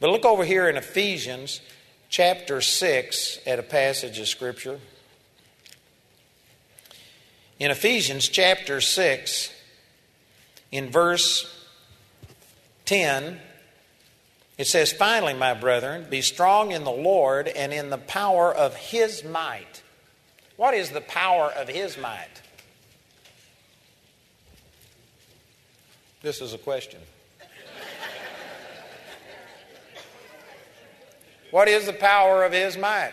But look over here in Ephesians chapter 6 at a passage of Scripture. In Ephesians chapter 6, in verse 10, it says, Finally, my brethren, be strong in the Lord and in the power of his might. What is the power of his might? This is a question. What is the power of his might?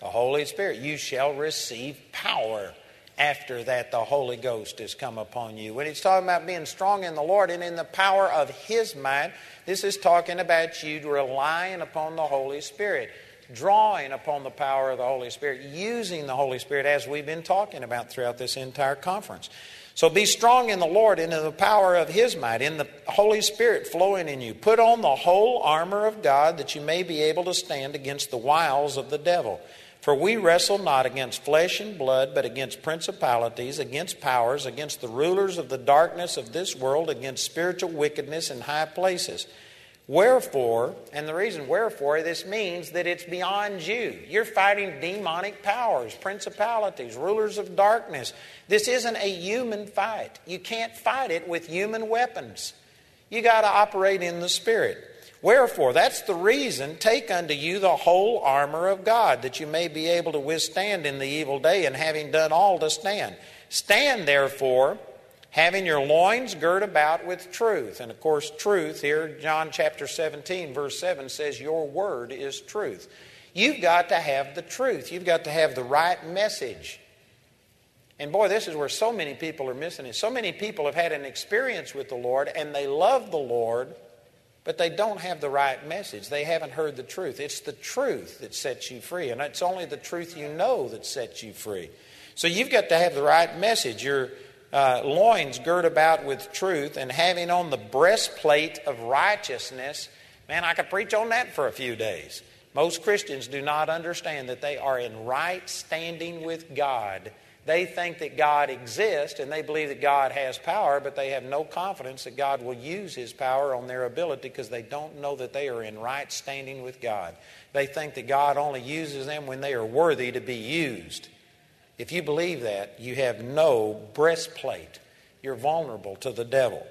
The Holy Spirit. You shall receive power after that the Holy Ghost has come upon you. When he's talking about being strong in the Lord and in the power of his might, this is talking about you relying upon the Holy Spirit, drawing upon the power of the Holy Spirit, using the Holy Spirit as we've been talking about throughout this entire conference. So be strong in the Lord and in the power of his might, in the Holy Spirit flowing in you. Put on the whole armor of God that you may be able to stand against the wiles of the devil. For we wrestle not against flesh and blood, but against principalities, against powers, against the rulers of the darkness of this world, against spiritual wickedness in high places. Wherefore, and the reason wherefore, this means that it's beyond you. You're fighting demonic powers, principalities, rulers of darkness. This isn't a human fight. You can't fight it with human weapons. You got to operate in the Spirit. Wherefore, that's the reason, take unto you the whole armor of God, that you may be able to withstand in the evil day, and having done all to stand. Stand therefore, having your loins girt about with truth. And of course, truth here, John chapter 17, verse 7 says, Your word is truth. You've got to have the truth, you've got to have the right message. And boy, this is where so many people are missing it. So many people have had an experience with the Lord and they love the Lord, but they don't have the right message. They haven't heard the truth. It's the truth that sets you free, and it's only the truth you know that sets you free. So you've got to have the right message. Your uh, loins girt about with truth, and having on the breastplate of righteousness. Man, I could preach on that for a few days. Most Christians do not understand that they are in right standing with God they think that God exists and they believe that God has power, but they have no confidence that God will use His power on their ability because they don't know that they are in right standing with God. They think that God only uses them when they are worthy to be used. If you believe that, you have no breastplate. You're vulnerable to the devil.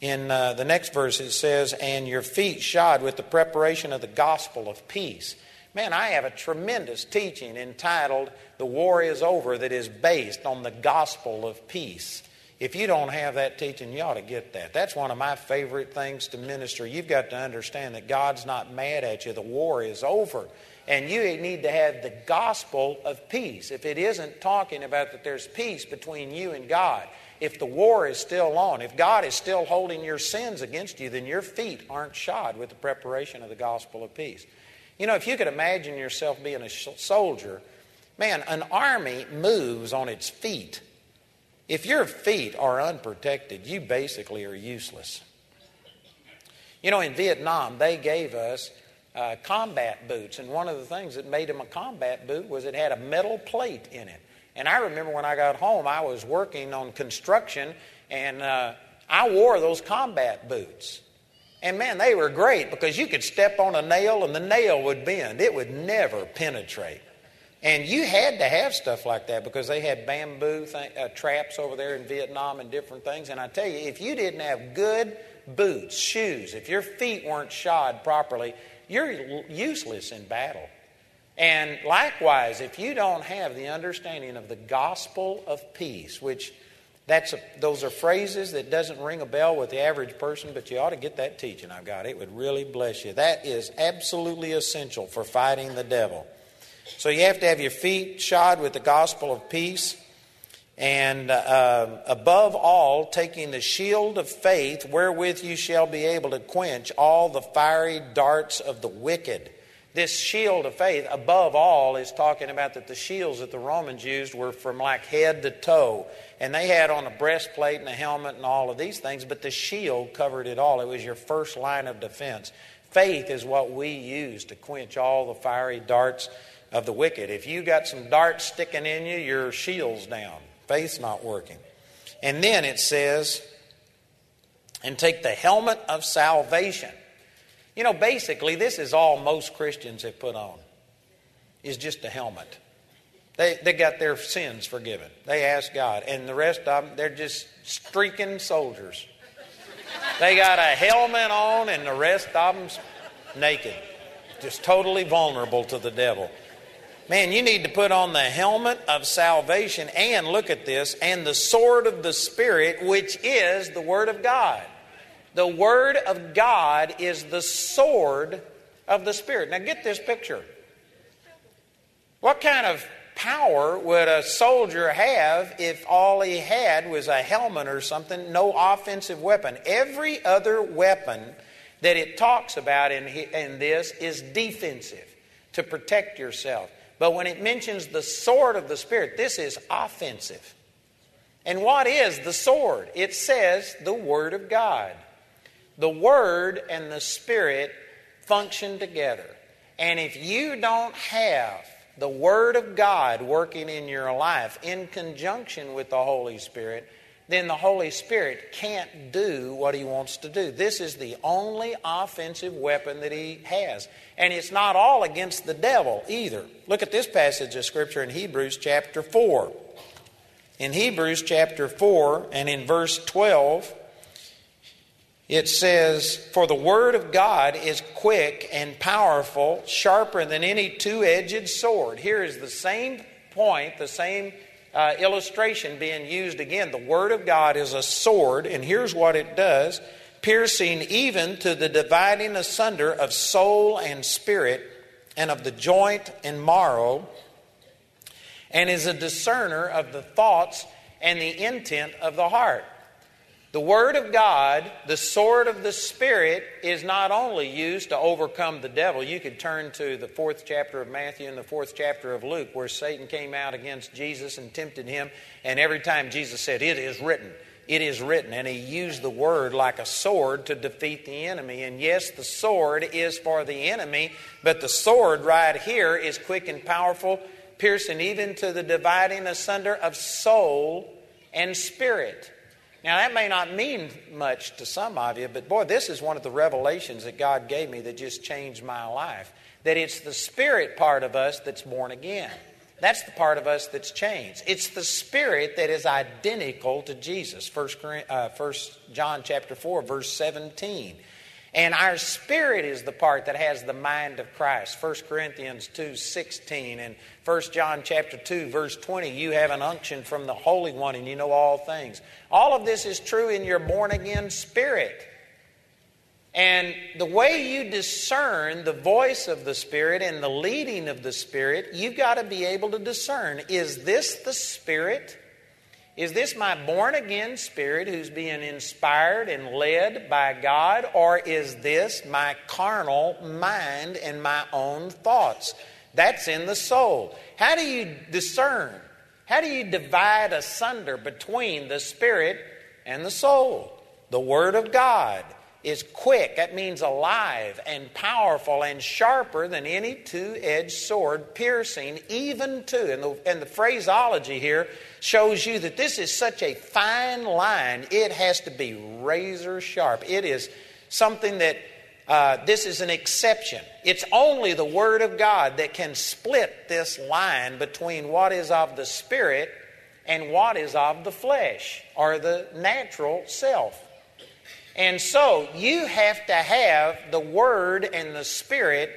In uh, the next verse, it says, And your feet shod with the preparation of the gospel of peace. Man, I have a tremendous teaching entitled The War is Over that is based on the gospel of peace. If you don't have that teaching, you ought to get that. That's one of my favorite things to minister. You've got to understand that God's not mad at you, the war is over. And you need to have the gospel of peace. If it isn't talking about that there's peace between you and God, if the war is still on, if God is still holding your sins against you, then your feet aren't shod with the preparation of the gospel of peace. You know, if you could imagine yourself being a soldier, man, an army moves on its feet. If your feet are unprotected, you basically are useless. You know, in Vietnam, they gave us uh, combat boots, and one of the things that made them a combat boot was it had a metal plate in it. And I remember when I got home, I was working on construction, and uh, I wore those combat boots. And man, they were great because you could step on a nail and the nail would bend. It would never penetrate. And you had to have stuff like that because they had bamboo th- uh, traps over there in Vietnam and different things. And I tell you, if you didn't have good boots, shoes, if your feet weren't shod properly, you're useless in battle. And likewise, if you don't have the understanding of the gospel of peace, which that's a, those are phrases that doesn't ring a bell with the average person, but you ought to get that teaching I've got. It would really bless you. That is absolutely essential for fighting the devil. So you have to have your feet shod with the gospel of peace, and uh, above all, taking the shield of faith, wherewith you shall be able to quench all the fiery darts of the wicked. This shield of faith, above all, is talking about that the shields that the Romans used were from like head to toe. And they had on a breastplate and a helmet and all of these things, but the shield covered it all. It was your first line of defense. Faith is what we use to quench all the fiery darts of the wicked. If you got some darts sticking in you, your shield's down. Faith's not working. And then it says, and take the helmet of salvation. You know, basically, this is all most Christians have put on, is just a helmet. They, they got their sins forgiven. They ask God. And the rest of them, they're just streaking soldiers. They got a helmet on, and the rest of them's naked, just totally vulnerable to the devil. Man, you need to put on the helmet of salvation and look at this, and the sword of the Spirit, which is the Word of God. The Word of God is the sword of the Spirit. Now get this picture. What kind of power would a soldier have if all he had was a helmet or something, no offensive weapon? Every other weapon that it talks about in, in this is defensive, to protect yourself. But when it mentions the sword of the Spirit, this is offensive. And what is the sword? It says the Word of God. The Word and the Spirit function together. And if you don't have the Word of God working in your life in conjunction with the Holy Spirit, then the Holy Spirit can't do what He wants to do. This is the only offensive weapon that He has. And it's not all against the devil either. Look at this passage of Scripture in Hebrews chapter 4. In Hebrews chapter 4 and in verse 12, it says, For the word of God is quick and powerful, sharper than any two edged sword. Here is the same point, the same uh, illustration being used again. The Word of God is a sword, and here's what it does piercing even to the dividing asunder of soul and spirit, and of the joint and marrow, and is a discerner of the thoughts and the intent of the heart. The Word of God, the sword of the Spirit, is not only used to overcome the devil. You could turn to the fourth chapter of Matthew and the fourth chapter of Luke, where Satan came out against Jesus and tempted him. And every time Jesus said, It is written, it is written. And he used the Word like a sword to defeat the enemy. And yes, the sword is for the enemy, but the sword right here is quick and powerful, piercing even to the dividing asunder of soul and spirit now, that may not mean much to some of you, but boy, this is one of the revelations that God gave me that just changed my life. That it's the spirit part of us that's born again. That's the part of us that's changed. It's the spirit that is identical to Jesus. First, uh, John chapter 4, verse 17. And our spirit is the part that has the mind of Christ. 1 Corinthians 2 16 and 1 John chapter 2, verse 20. You have an unction from the Holy One and you know all things. All of this is true in your born again spirit. And the way you discern the voice of the Spirit and the leading of the Spirit, you've got to be able to discern is this the Spirit? Is this my born again spirit who's being inspired and led by God, or is this my carnal mind and my own thoughts? That's in the soul. How do you discern? How do you divide asunder between the spirit and the soul? The Word of God is quick. That means alive and powerful and sharper than any two edged sword, piercing even to. And the, and the phraseology here shows you that this is such a fine line, it has to be razor sharp. It is something that uh, this is an exception. It's only the Word of God that can split this line between what is of the Spirit and what is of the flesh or the natural self. And so you have to have the Word and the Spirit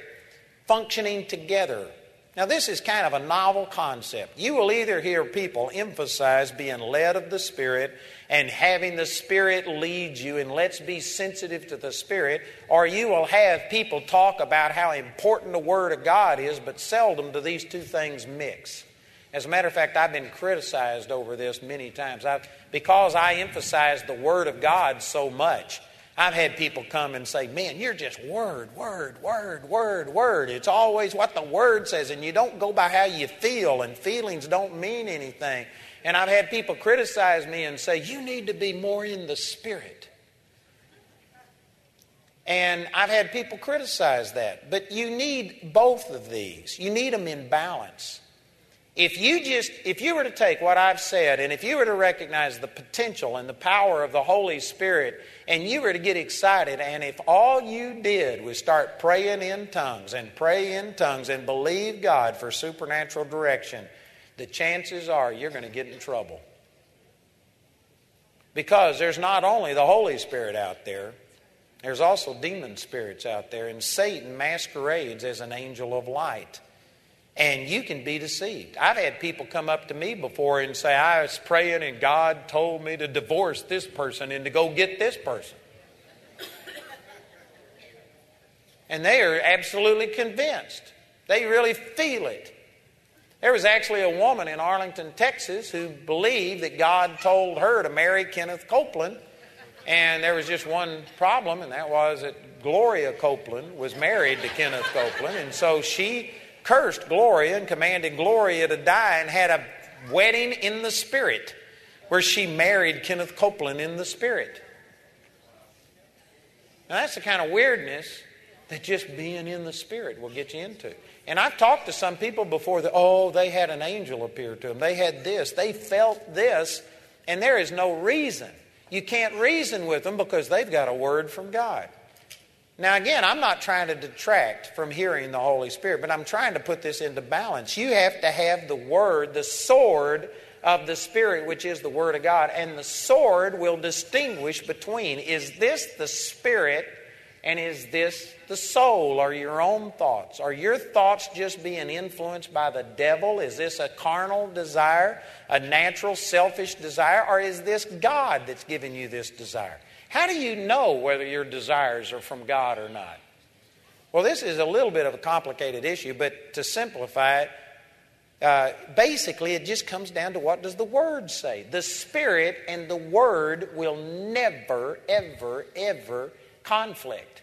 functioning together. Now, this is kind of a novel concept. You will either hear people emphasize being led of the Spirit and having the Spirit lead you, and let's be sensitive to the Spirit, or you will have people talk about how important the Word of God is, but seldom do these two things mix. As a matter of fact, I've been criticized over this many times. I've, because I emphasize the Word of God so much, I've had people come and say, Man, you're just word, word, word, word, word. It's always what the Word says, and you don't go by how you feel, and feelings don't mean anything. And I've had people criticize me and say, You need to be more in the Spirit. And I've had people criticize that. But you need both of these, you need them in balance. If you just, if you were to take what I've said and if you were to recognize the potential and the power of the Holy Spirit and you were to get excited and if all you did was start praying in tongues and pray in tongues and believe God for supernatural direction, the chances are you're going to get in trouble. Because there's not only the Holy Spirit out there, there's also demon spirits out there, and Satan masquerades as an angel of light. And you can be deceived. I've had people come up to me before and say, I was praying and God told me to divorce this person and to go get this person. and they are absolutely convinced. They really feel it. There was actually a woman in Arlington, Texas, who believed that God told her to marry Kenneth Copeland. And there was just one problem, and that was that Gloria Copeland was married to Kenneth Copeland. And so she cursed Gloria and commanded Gloria to die and had a wedding in the spirit where she married Kenneth Copeland in the spirit. Now, that's the kind of weirdness that just being in the spirit will get you into. And I've talked to some people before that, oh, they had an angel appear to them. They had this. They felt this. And there is no reason. You can't reason with them because they've got a word from God. Now, again, I'm not trying to detract from hearing the Holy Spirit, but I'm trying to put this into balance. You have to have the word, the sword of the Spirit, which is the Word of God. And the sword will distinguish between is this the Spirit and is this the soul or your own thoughts? Are your thoughts just being influenced by the devil? Is this a carnal desire, a natural, selfish desire, or is this God that's giving you this desire? How do you know whether your desires are from God or not? Well, this is a little bit of a complicated issue, but to simplify it, uh, basically, it just comes down to what does the Word say? The Spirit and the Word will never, ever, ever conflict.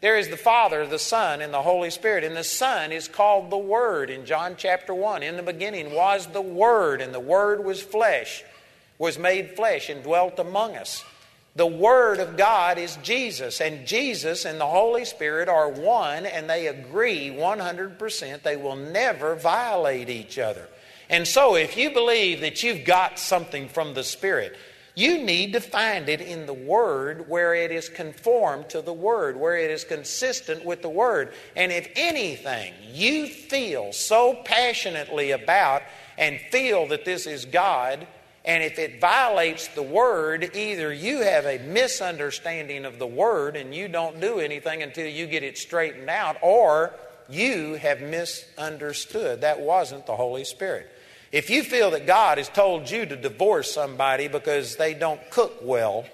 There is the Father, the Son, and the Holy Spirit. And the Son is called the Word in John chapter 1. In the beginning was the Word, and the Word was flesh, was made flesh, and dwelt among us. The Word of God is Jesus, and Jesus and the Holy Spirit are one, and they agree 100%. They will never violate each other. And so, if you believe that you've got something from the Spirit, you need to find it in the Word where it is conformed to the Word, where it is consistent with the Word. And if anything you feel so passionately about and feel that this is God, and if it violates the Word, either you have a misunderstanding of the Word and you don't do anything until you get it straightened out, or you have misunderstood. That wasn't the Holy Spirit. If you feel that God has told you to divorce somebody because they don't cook well,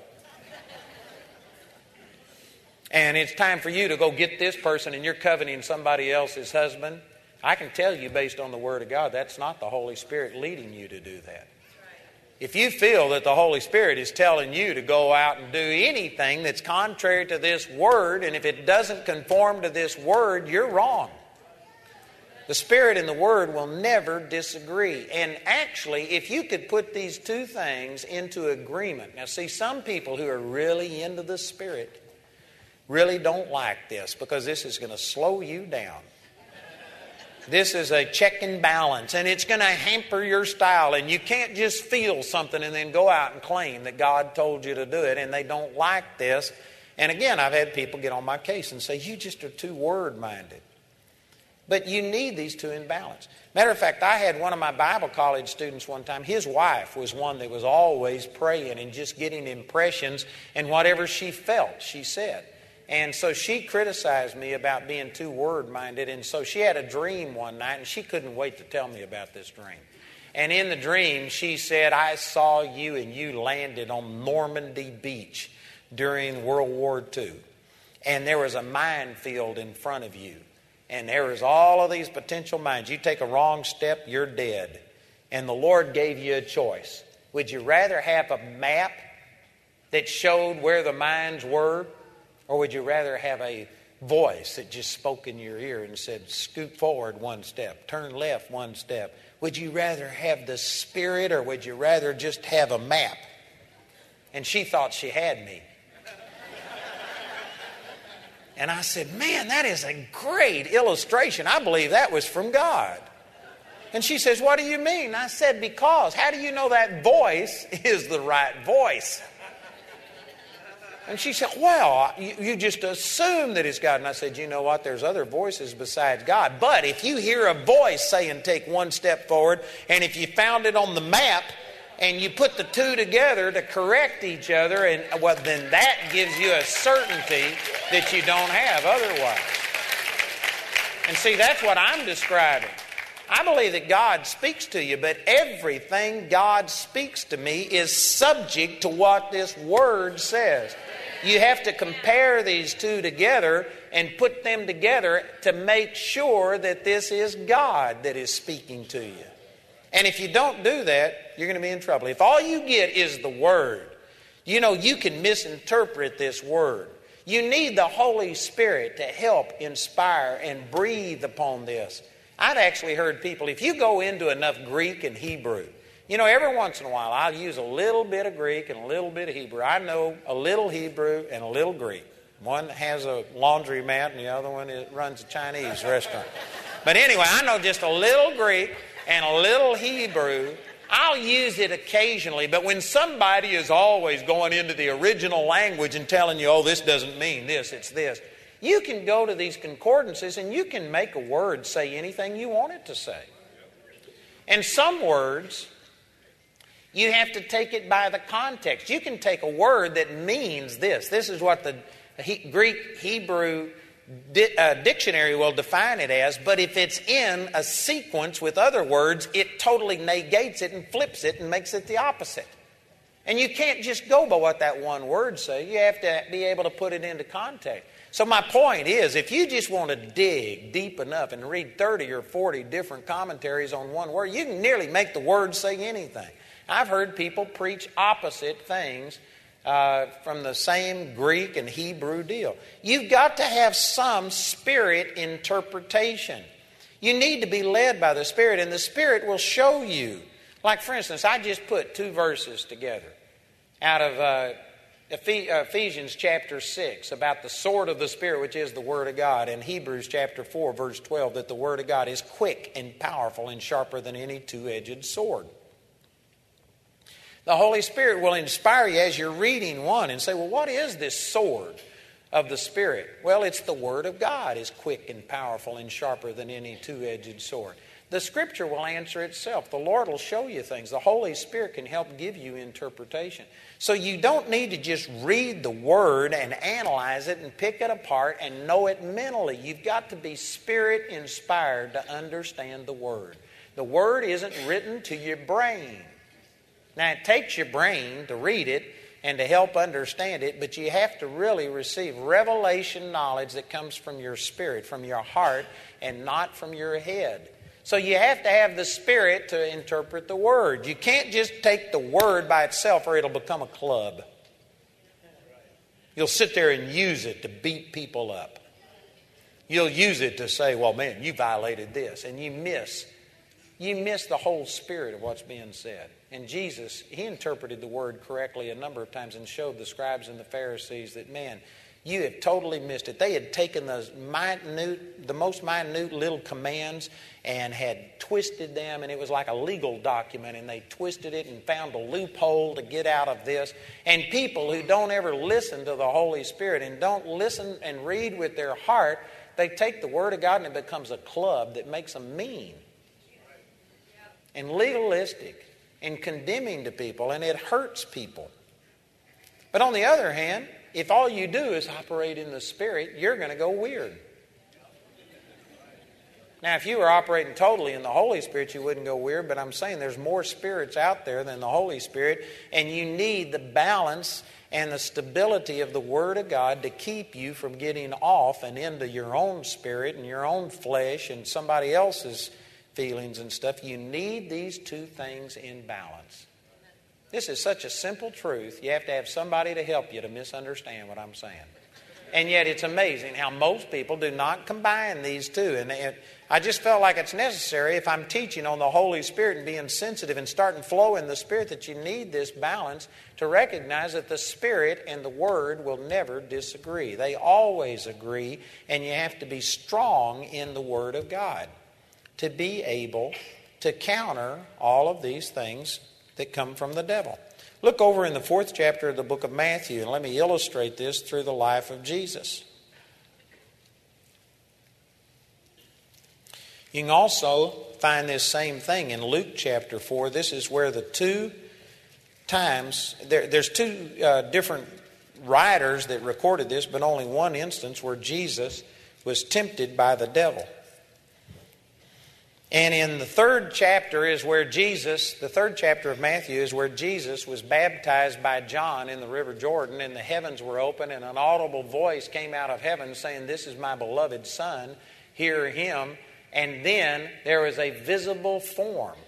and it's time for you to go get this person and you're coveting somebody else's husband, I can tell you based on the Word of God, that's not the Holy Spirit leading you to do that. If you feel that the Holy Spirit is telling you to go out and do anything that's contrary to this Word, and if it doesn't conform to this Word, you're wrong. The Spirit and the Word will never disagree. And actually, if you could put these two things into agreement. Now, see, some people who are really into the Spirit really don't like this because this is going to slow you down. This is a check and balance, and it's going to hamper your style. And you can't just feel something and then go out and claim that God told you to do it, and they don't like this. And again, I've had people get on my case and say, You just are too word minded. But you need these two in balance. Matter of fact, I had one of my Bible college students one time. His wife was one that was always praying and just getting impressions, and whatever she felt, she said. And so she criticized me about being too word minded. And so she had a dream one night, and she couldn't wait to tell me about this dream. And in the dream, she said, I saw you and you landed on Normandy Beach during World War II. And there was a minefield in front of you and there is all of these potential mines. You take a wrong step, you're dead. And the Lord gave you a choice. Would you rather have a map that showed where the mines were, or would you rather have a voice that just spoke in your ear and said, scoot forward one step, turn left one step? Would you rather have the Spirit, or would you rather just have a map? And she thought she had me. And I said, Man, that is a great illustration. I believe that was from God. And she says, What do you mean? I said, Because. How do you know that voice is the right voice? And she said, Well, you, you, just assume that it's God. And I said, You know what? There's other voices besides God. But if you hear a voice saying, Take one step forward, and if you found it on the map, and you put the two together to correct each other, and well, then that gives you a certainty that you don't have otherwise. And see, that's what I'm describing. I believe that God speaks to you, but everything God speaks to me is subject to what this Word says. You have to compare these two together and put them together to make sure that this is God that is speaking to you. And if you don't do that, you're going to be in trouble. If all you get is the Word, you know, you can misinterpret this Word. You need the Holy Spirit to help inspire and breathe upon this. I've actually heard people, if you go into enough Greek and Hebrew, you know, every once in a while I'll use a little bit of Greek and a little bit of Hebrew. I know a little Hebrew and a little Greek. One has a laundry mat and the other one runs a Chinese restaurant. But anyway, I know just a little Greek and a little Hebrew. I'll use it occasionally, but when somebody is always going into the original language and telling you, oh, this doesn't mean this, it's this, you can go to these concordances and you can make a word say anything you want it to say. And some words, you have to take it by the context. You can take a word that means this. This is what the Greek Hebrew di- uh, dictionary will define it as, but if it's in a sequence with other words, it totally negates it and flips it and makes it the opposite. And you can't just go by what that one word says. You have to be able to put it into context. So my point is, if you just want to dig deep enough and read 30 or 40 different commentaries on one word, you can nearly make the word say anything. I've heard people preach opposite things uh, from the same Greek and Hebrew deal. You've got to have some spirit interpretation. You need to be led by the Spirit, and the Spirit will show you. Like, for instance, I just put two verses together out of uh, Ephesians chapter 6 about the sword of the Spirit, which is the Word of God, and Hebrews chapter 4, verse 12, that the Word of God is quick and powerful and sharper than any two edged sword. The Holy Spirit will inspire you as you're reading one and say, well, what is this sword of the Spirit? Well, it's the Word of God, is quick and powerful and sharper than any two edged sword. The Scripture will answer itself. The Lord will show you things. The Holy Spirit can help give you interpretation. So you don't need to just read the Word and analyze it and pick it apart and know it mentally. You've got to be Spirit inspired to understand the Word. The Word isn't written to your brain. Now, it takes your brain to read it and to help understand it, but you have to really receive revelation knowledge that comes from your spirit, from your heart, and not from your head. So you have to have the spirit to interpret the word. You can't just take the word by itself or it'll become a club. You'll sit there and use it to beat people up. You'll use it to say, well, man, you violated this, and you miss. You miss the whole spirit of what's being said. And Jesus, he interpreted the word correctly a number of times and showed the scribes and the Pharisees that, man, you have totally missed it. They had taken the minute, the most minute little commands and had twisted them, and it was like a legal document, and they twisted it and found a loophole to get out of this. And people who don't ever listen to the Holy Spirit and don't listen and read with their heart, they take the Word of God and it becomes a club that makes them mean and legalistic and condemning to people, and it hurts people. But on the other hand, if all you do is operate in the Spirit, you're going to go weird. Now, if you were operating totally in the Holy Spirit, you wouldn't go weird, but I'm saying there's more spirits out there than the Holy Spirit, and you need the balance and the stability of the Word of God to keep you from getting off and into your own spirit and your own flesh and somebody else's feelings and stuff. You need these two things in balance. This is such a simple truth. You have to have somebody to help you to misunderstand what I'm saying. And yet, it's amazing how most people do not combine these two. And it, I just felt like it's necessary if I'm teaching on the Holy Spirit and being sensitive and starting flow in the Spirit that you need this balance to recognize that the Spirit and the Word will never disagree. They always agree, and you have to be strong in the Word of God to be able to counter all of these things that come from the devil. Look over in the fourth chapter of the book of Matthew, and let me illustrate this through the life of Jesus. You can also find this same thing in Luke chapter 4. This is where the two times, there, there's two uh, different writers that recorded this, but only one instance where Jesus was tempted by the devil. And in the third chapter is where Jesus, the third chapter of Matthew is where Jesus was baptized by John in the River Jordan, and the heavens were open, and an audible voice came out of heaven saying, This is my beloved Son, hear him. And then there was a visible form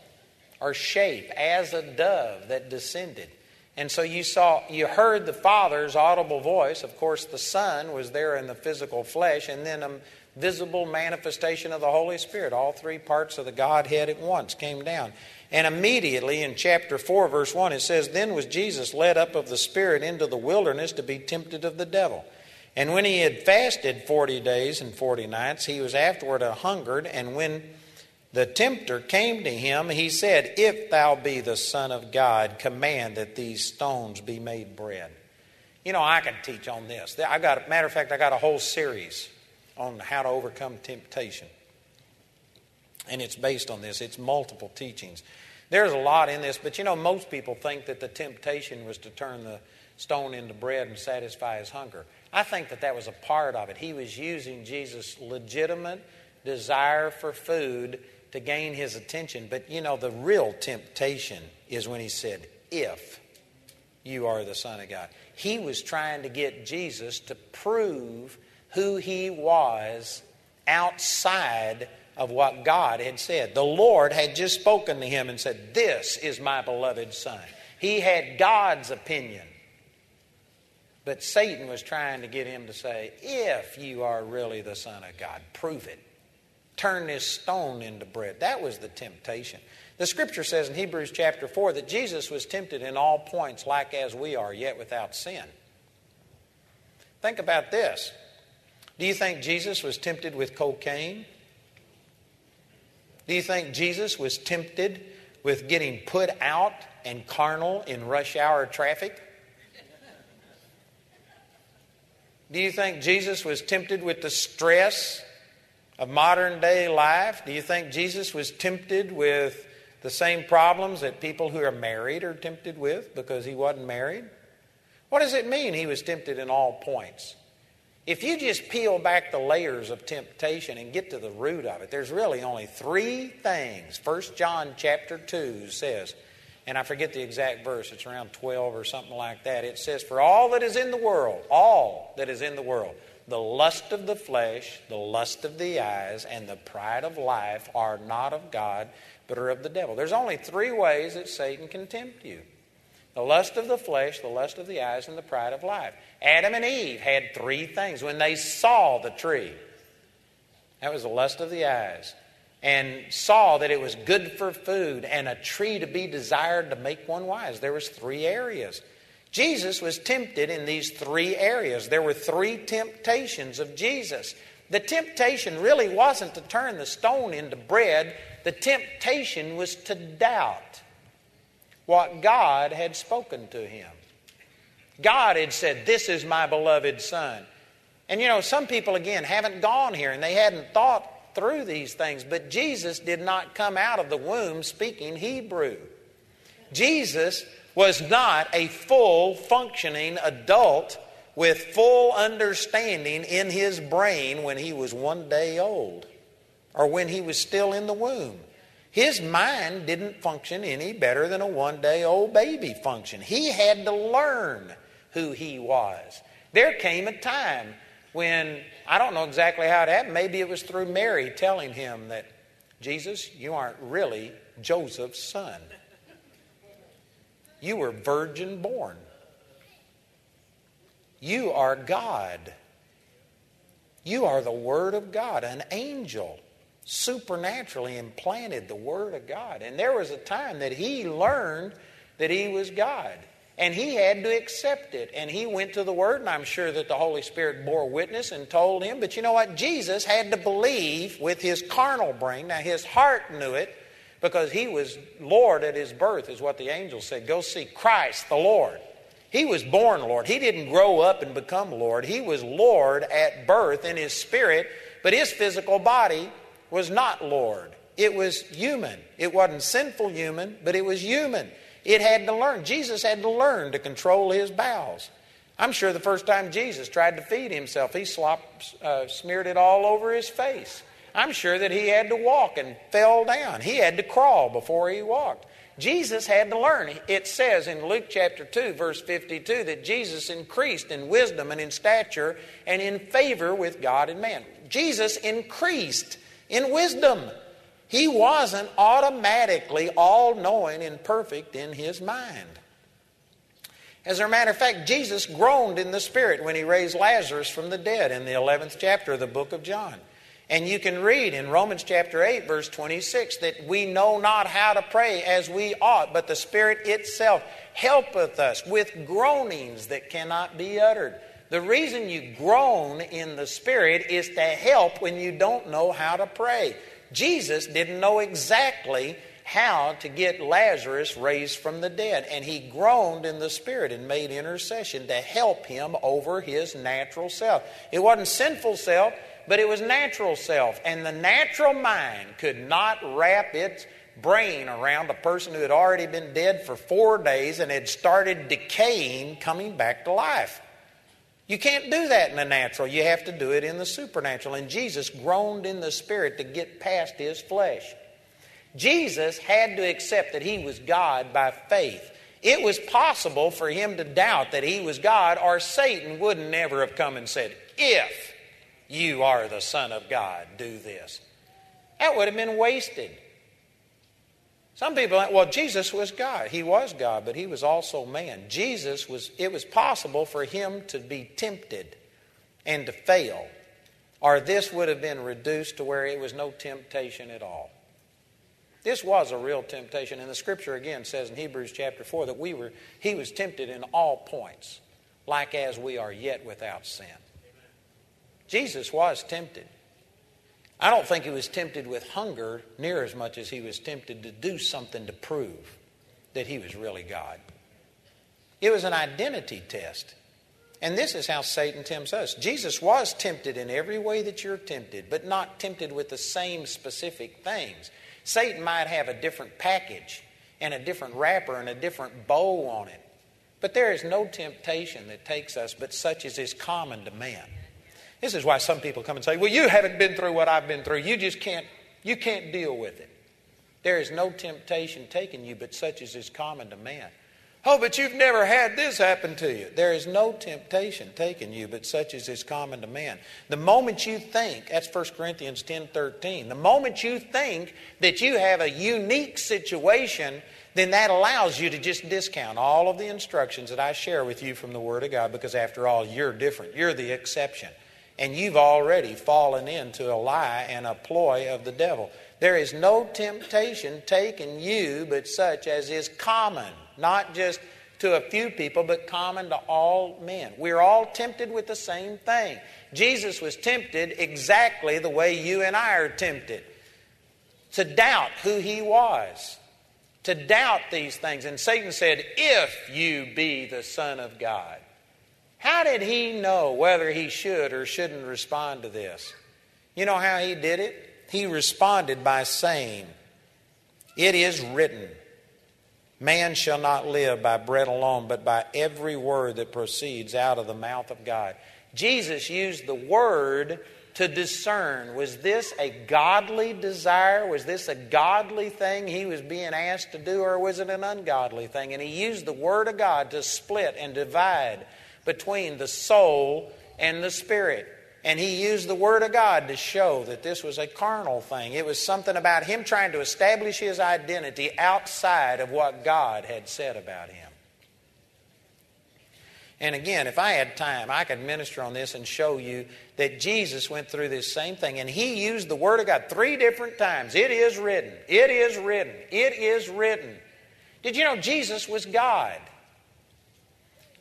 or shape as a dove that descended. And so you saw, you heard the Father's audible voice. Of course, the Son was there in the physical flesh, and then a visible manifestation of the Holy Spirit. All three parts of the Godhead at once came down. And immediately in chapter 4, verse 1, it says, Then was Jesus led up of the Spirit into the wilderness to be tempted of the devil. And when he had fasted 40 days and 40 nights, he was afterward a hungered. And when the tempter came to him, he said, If thou be the Son of God, command that these stones be made bread. You know, I can teach on this. I got, matter of fact, I got a whole series on how to overcome temptation. And it's based on this, it's multiple teachings. There's a lot in this, but you know, most people think that the temptation was to turn the stone into bread and satisfy his hunger. I think that that was a part of it. He was using Jesus' legitimate desire for food to gain his attention. But you know, the real temptation is when he said, If you are the Son of God. He was trying to get Jesus to prove who he was outside of what God had said. The Lord had just spoken to him and said, This is my beloved Son. He had God's opinion. But Satan was trying to get him to say, If you are really the Son of God, prove it. Turn this stone into bread. That was the temptation. The scripture says in Hebrews chapter 4 that Jesus was tempted in all points like as we are, yet without sin. Think about this. Do you think Jesus was tempted with cocaine? Do you think Jesus was tempted with getting put out and carnal in rush hour traffic? Do you think Jesus was tempted with the stress of modern day life? Do you think Jesus was tempted with the same problems that people who are married are tempted with because he wasn't married? What does it mean he was tempted in all points? If you just peel back the layers of temptation and get to the root of it, there's really only three things. First John chapter 2 says, and I forget the exact verse, it's around 12 or something like that. It says, For all that is in the world, all that is in the world, the lust of the flesh, the lust of the eyes, and the pride of life are not of God, but are of the devil. There's only three ways that Satan can tempt you the lust of the flesh, the lust of the eyes, and the pride of life. Adam and Eve had three things when they saw the tree. That was the lust of the eyes. And saw that it was good for food and a tree to be desired to make one wise. There was three areas. Jesus was tempted in these three areas. There were three temptations of Jesus. The temptation really wasn't to turn the stone into bread, the temptation was to doubt what God had spoken to him. God had said, This is my beloved Son. And you know, some people, again, haven't gone here and they hadn't thought through these things, but Jesus did not come out of the womb speaking Hebrew. Jesus was not a full functioning adult with full understanding in his brain when he was one day old or when he was still in the womb. His mind didn't function any better than a one day old baby functioned. He had to learn who he was. There came a time when, I don't know exactly how it happened, maybe it was through Mary telling him that, Jesus, you aren't really Joseph's son. You were virgin born. You are God. You are the Word of God, an angel supernaturally implanted the Word of God. And there was a time that he learned that he was God. And he had to accept it. And he went to the Word, and I'm sure that the Holy Spirit bore witness and told him. But you know what? Jesus had to believe with his carnal brain. Now, his heart knew it, because he was Lord at his birth, is what the angel said. Go see Christ the Lord. He was born Lord. He didn't grow up and become Lord. He was Lord at birth in his spirit, but his physical body was not Lord. It was human. It wasn't sinful human, but it was human. It had to learn. Jesus had to learn to control his bowels. I'm sure the first time Jesus tried to feed himself, he slopped, uh, smeared it all over his face. I'm sure that he had to walk and fell down. He had to crawl before he walked. Jesus had to learn. It says in Luke chapter 2, verse 52, that Jesus increased in wisdom and in stature and in favor with God and man. Jesus increased in wisdom. He wasn't automatically all knowing and perfect in his mind. As a matter of fact, Jesus groaned in the Spirit when he raised Lazarus from the dead in the 11th chapter of the book of John. And you can read in Romans chapter 8, verse 26, that we know not how to pray as we ought, but the Spirit itself helpeth us with groanings that cannot be uttered. The reason you groan in the Spirit is to help when you don't know how to pray. Jesus didn't know exactly how to get Lazarus raised from the dead, and he groaned in the Spirit and made intercession to help him over his natural self. It wasn't sinful self, but it was natural self. And the natural mind could not wrap its brain around a person who had already been dead for four days and had started decaying, coming back to life. You can't do that in the natural. You have to do it in the supernatural. And Jesus groaned in the spirit to get past his flesh. Jesus had to accept that he was God by faith. It was possible for him to doubt that he was God, or Satan would never have come and said, If you are the Son of God, do this. That would have been wasted. Some people think, well, Jesus was God. He was God, but he was also man. Jesus was, it was possible for him to be tempted and to fail, or this would have been reduced to where it was no temptation at all. This was a real temptation, and the scripture again says in Hebrews chapter 4 that we were, he was tempted in all points, like as we are yet without sin. Jesus was tempted. I don't think he was tempted with hunger near as much as he was tempted to do something to prove that he was really God. It was an identity test. And this is how Satan tempts us. Jesus was tempted in every way that you're tempted, but not tempted with the same specific things. Satan might have a different package and a different wrapper and a different bow on it. But there is no temptation that takes us but such as is common to man. This is why some people come and say, Well, you haven't been through what I've been through. You just can't, you can't deal with it. There is no temptation taken you but such as is common to man. Oh, but you've never had this happen to you. There is no temptation taken you but such as is common to man. The moment you think, that's 1 Corinthians 10 13, the moment you think that you have a unique situation, then that allows you to just discount all of the instructions that I share with you from the Word of God because, after all, you're different. You're the exception and you've already fallen into a lie and a ploy of the devil. There is no temptation taken you but such as is common, not just to a few people, but common to all men. We're all tempted with the same thing. Jesus was tempted exactly the way you and I are tempted to doubt who he was, to doubt these things. And Satan said, If you be the Son of God. How did he know whether he should or shouldn't respond to this? You know how he did it? He responded by saying, It is written, Man shall not live by bread alone, but by every word that proceeds out of the mouth of God. Jesus used the word to discern was this a godly desire? Was this a godly thing he was being asked to do, or was it an ungodly thing? And he used the word of God to split and divide between the soul and the spirit. And he used the Word of God to show that this was a carnal thing. It was something about him trying to establish his identity outside of what God had said about him. And again, if I had time, I could minister on this and show you that Jesus went through this same thing. And he used the Word of God three different times. It is written. It is written. It is written. Did you know Jesus was God?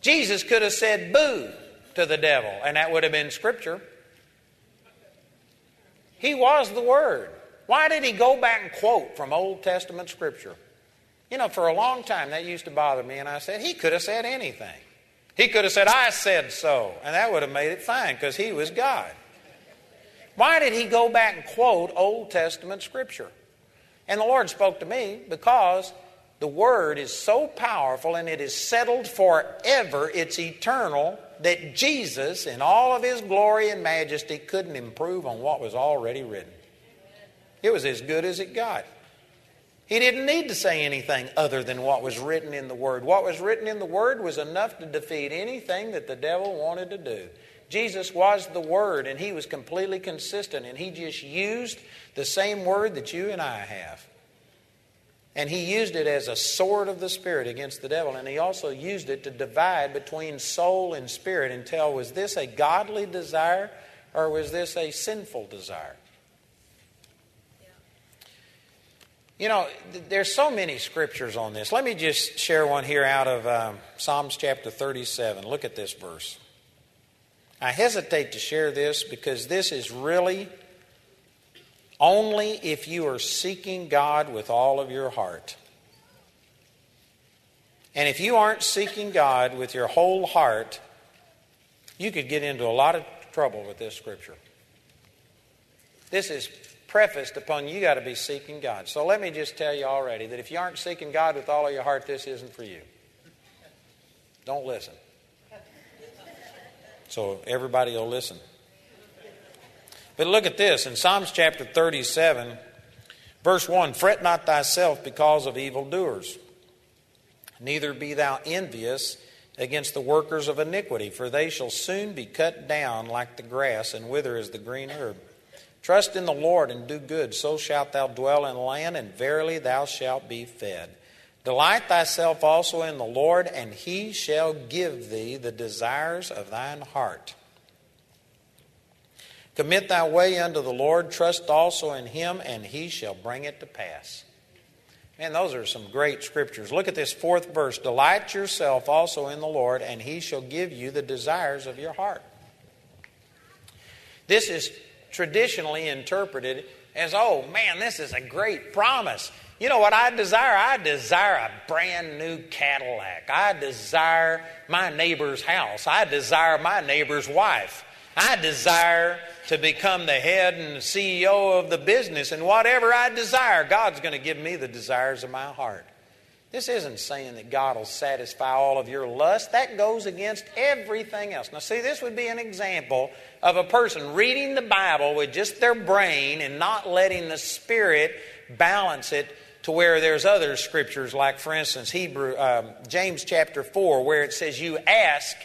Jesus could have said boo to the devil, and that would have been scripture. He was the Word. Why did he go back and quote from Old Testament Scripture? You know, for a long time that used to bother me, and I said, he could have said anything. He could have said, I said so, and that would have made it fine because he was God. Why did he go back and quote Old Testament Scripture? And the Lord spoke to me because the Word is so powerful and it is settled forever, it's eternal, that Jesus, in all of his glory and majesty, couldn't improve on what was already written. It was as good as it got. He didn't need to say anything other than what was written in the Word. What was written in the Word was enough to defeat anything that the devil wanted to do. Jesus was the Word, and He was completely consistent, and He just used the same Word that you and I have. And He used it as a sword of the Spirit against the devil, and He also used it to divide between soul and spirit and tell was this a godly desire or was this a sinful desire? You know, there's so many scriptures on this. Let me just share one here out of um, Psalms chapter 37. Look at this verse. I hesitate to share this because this is really only if you are seeking God with all of your heart. And if you aren't seeking God with your whole heart, you could get into a lot of trouble with this scripture. This is prefaced upon you got to be seeking God. So let me just tell you already that if you aren't seeking God with all of your heart, this isn't for you. Don't listen. So everybody will listen. But look at this in Psalms chapter 37, verse 1 Fret not thyself because of evildoers, neither be thou envious against the workers of iniquity, for they shall soon be cut down like the grass and wither as the green herb. Trust in the Lord and do good, so shalt thou dwell in land, and verily thou shalt be fed. Delight thyself also in the Lord, and he shall give thee the desires of thine heart. Commit thy way unto the Lord, trust also in him, and he shall bring it to pass. Man, those are some great scriptures. Look at this fourth verse. Delight yourself also in the Lord, and he shall give you the desires of your heart. This is traditionally interpreted as, oh man, this is a great promise. You know what I desire? I desire a brand new Cadillac. I desire my neighbor's house. I desire my neighbor's wife. I desire to become the head and CEO of the business, and whatever I desire, God's going to give me the desires of my heart. This isn't saying that God will satisfy all of your lust. That goes against everything else. Now, see, this would be an example of a person reading the Bible with just their brain and not letting the Spirit balance it to where there's other scriptures, like, for instance, Hebrew, um, James chapter 4, where it says, You ask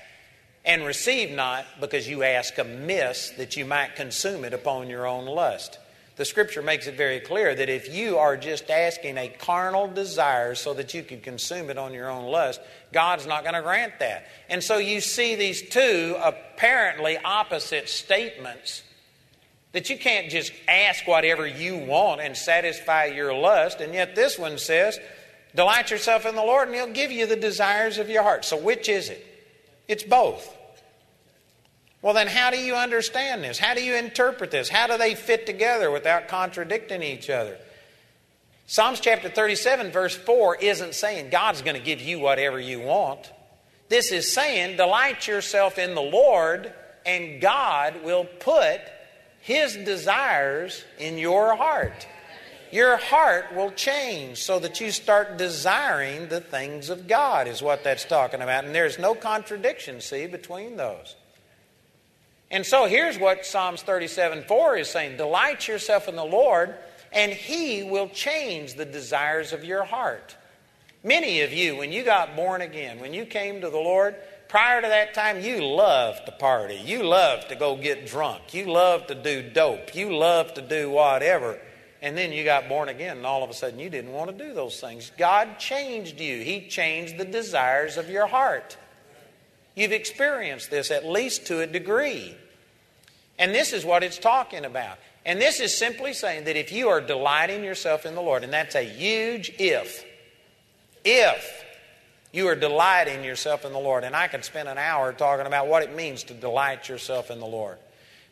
and receive not because you ask amiss that you might consume it upon your own lust the scripture makes it very clear that if you are just asking a carnal desire so that you can consume it on your own lust, God's not going to grant that. And so you see these two apparently opposite statements that you can't just ask whatever you want and satisfy your lust, and yet this one says, Delight yourself in the Lord, and He'll give you the desires of your heart. So, which is it? It's both. Well, then, how do you understand this? How do you interpret this? How do they fit together without contradicting each other? Psalms chapter 37, verse 4, isn't saying God's going to give you whatever you want. This is saying, delight yourself in the Lord, and God will put His desires in your heart. Your heart will change so that you start desiring the things of God, is what that's talking about. And there's no contradiction, see, between those. And so here's what Psalms 37 4 is saying Delight yourself in the Lord, and He will change the desires of your heart. Many of you, when you got born again, when you came to the Lord, prior to that time, you loved to party. You loved to go get drunk. You loved to do dope. You loved to do whatever. And then you got born again, and all of a sudden you didn't want to do those things. God changed you, He changed the desires of your heart. You've experienced this at least to a degree. And this is what it's talking about. And this is simply saying that if you are delighting yourself in the Lord, and that's a huge if, if you are delighting yourself in the Lord, and I could spend an hour talking about what it means to delight yourself in the Lord.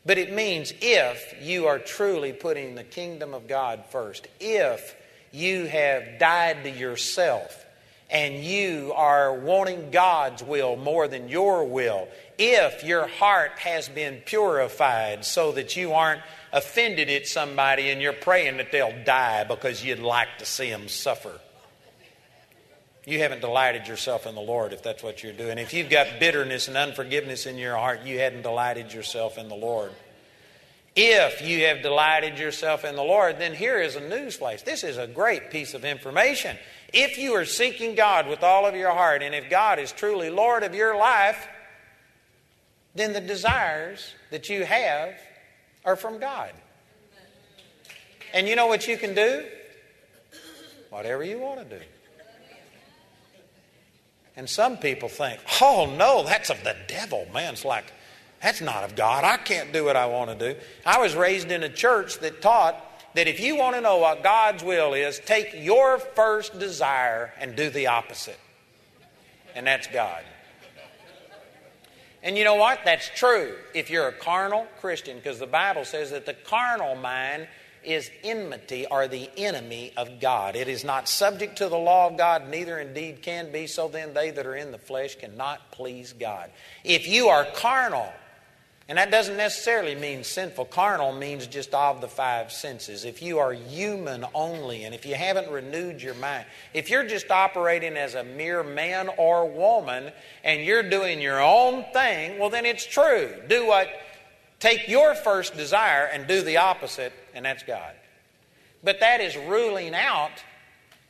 But it means if you are truly putting the kingdom of God first, if you have died to yourself and you are wanting God's will more than your will, if your heart has been purified so that you aren't offended at somebody and you're praying that they'll die because you'd like to see them suffer. You haven't delighted yourself in the Lord if that's what you're doing. If you've got bitterness and unforgiveness in your heart, you hadn't delighted yourself in the Lord. If you have delighted yourself in the Lord, then here is a newsflash. This is a great piece of information. If you are seeking God with all of your heart, and if God is truly Lord of your life, then the desires that you have are from God. And you know what you can do? Whatever you want to do. And some people think, oh no, that's of the devil. Man, it's like, that's not of God. I can't do what I want to do. I was raised in a church that taught that if you want to know what God's will is, take your first desire and do the opposite. And that's God. And you know what? That's true if you're a carnal Christian, because the Bible says that the carnal mind is enmity or the enemy of God. It is not subject to the law of God, neither indeed can be. So then, they that are in the flesh cannot please God. If you are carnal, and that doesn't necessarily mean sinful. Carnal means just of the five senses. If you are human only, and if you haven't renewed your mind, if you're just operating as a mere man or woman and you're doing your own thing, well, then it's true. Do what, take your first desire and do the opposite, and that's God. But that is ruling out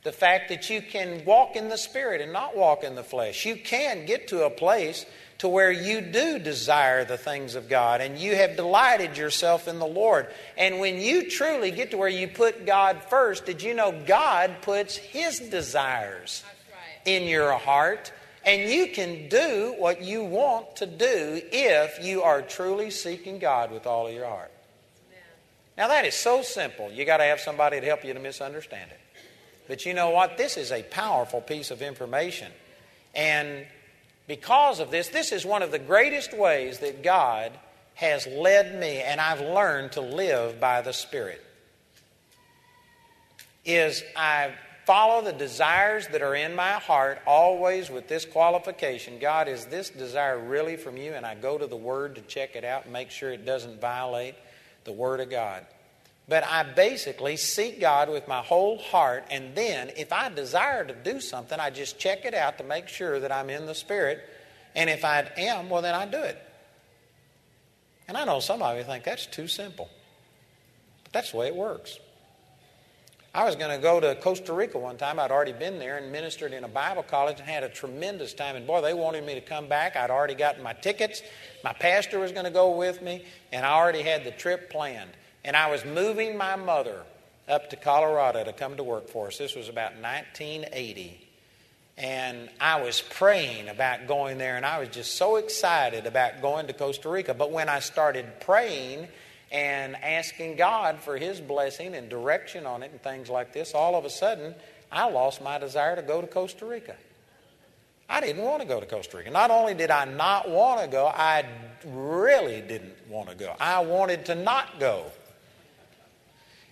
the fact that you can walk in the Spirit and not walk in the flesh. You can get to a place to where you do desire the things of God and you have delighted yourself in the Lord. And when you truly get to where you put God first, did you know God puts His desires right. in your heart? And you can do what you want to do if you are truly seeking God with all of your heart. Now, that is so simple. You got to have somebody to help you to misunderstand it. But you know what? This is a powerful piece of information. And because of this, this is one of the greatest ways that God has led me, and I've learned to live by the Spirit. Is I follow the desires that are in my heart, always with this qualification God, is this desire really from you? And I go to the Word to check it out and make sure it doesn't violate the Word of God. But I basically seek God with my whole heart, and then if I desire to do something, I just check it out to make sure that I'm in the Spirit. And if I am, well, then I do it. And I know some of you think that's too simple. But that's the way it works. I was going to go to Costa Rica one time. I'd already been there and ministered in a Bible college and had a tremendous time. And boy, they wanted me to come back. I'd already gotten my tickets. My pastor was going to go with me, and I already had the trip planned. And I was moving my mother up to Colorado to come to work for us. This was about 1980. And I was praying about going there, and I was just so excited about going to Costa Rica. But when I started praying and asking God for His blessing and direction on it and things like this, all of a sudden, I lost my desire to go to Costa Rica. I didn't want to go to Costa Rica. Not only did I not want to go, I really didn't want to go. I wanted to not go.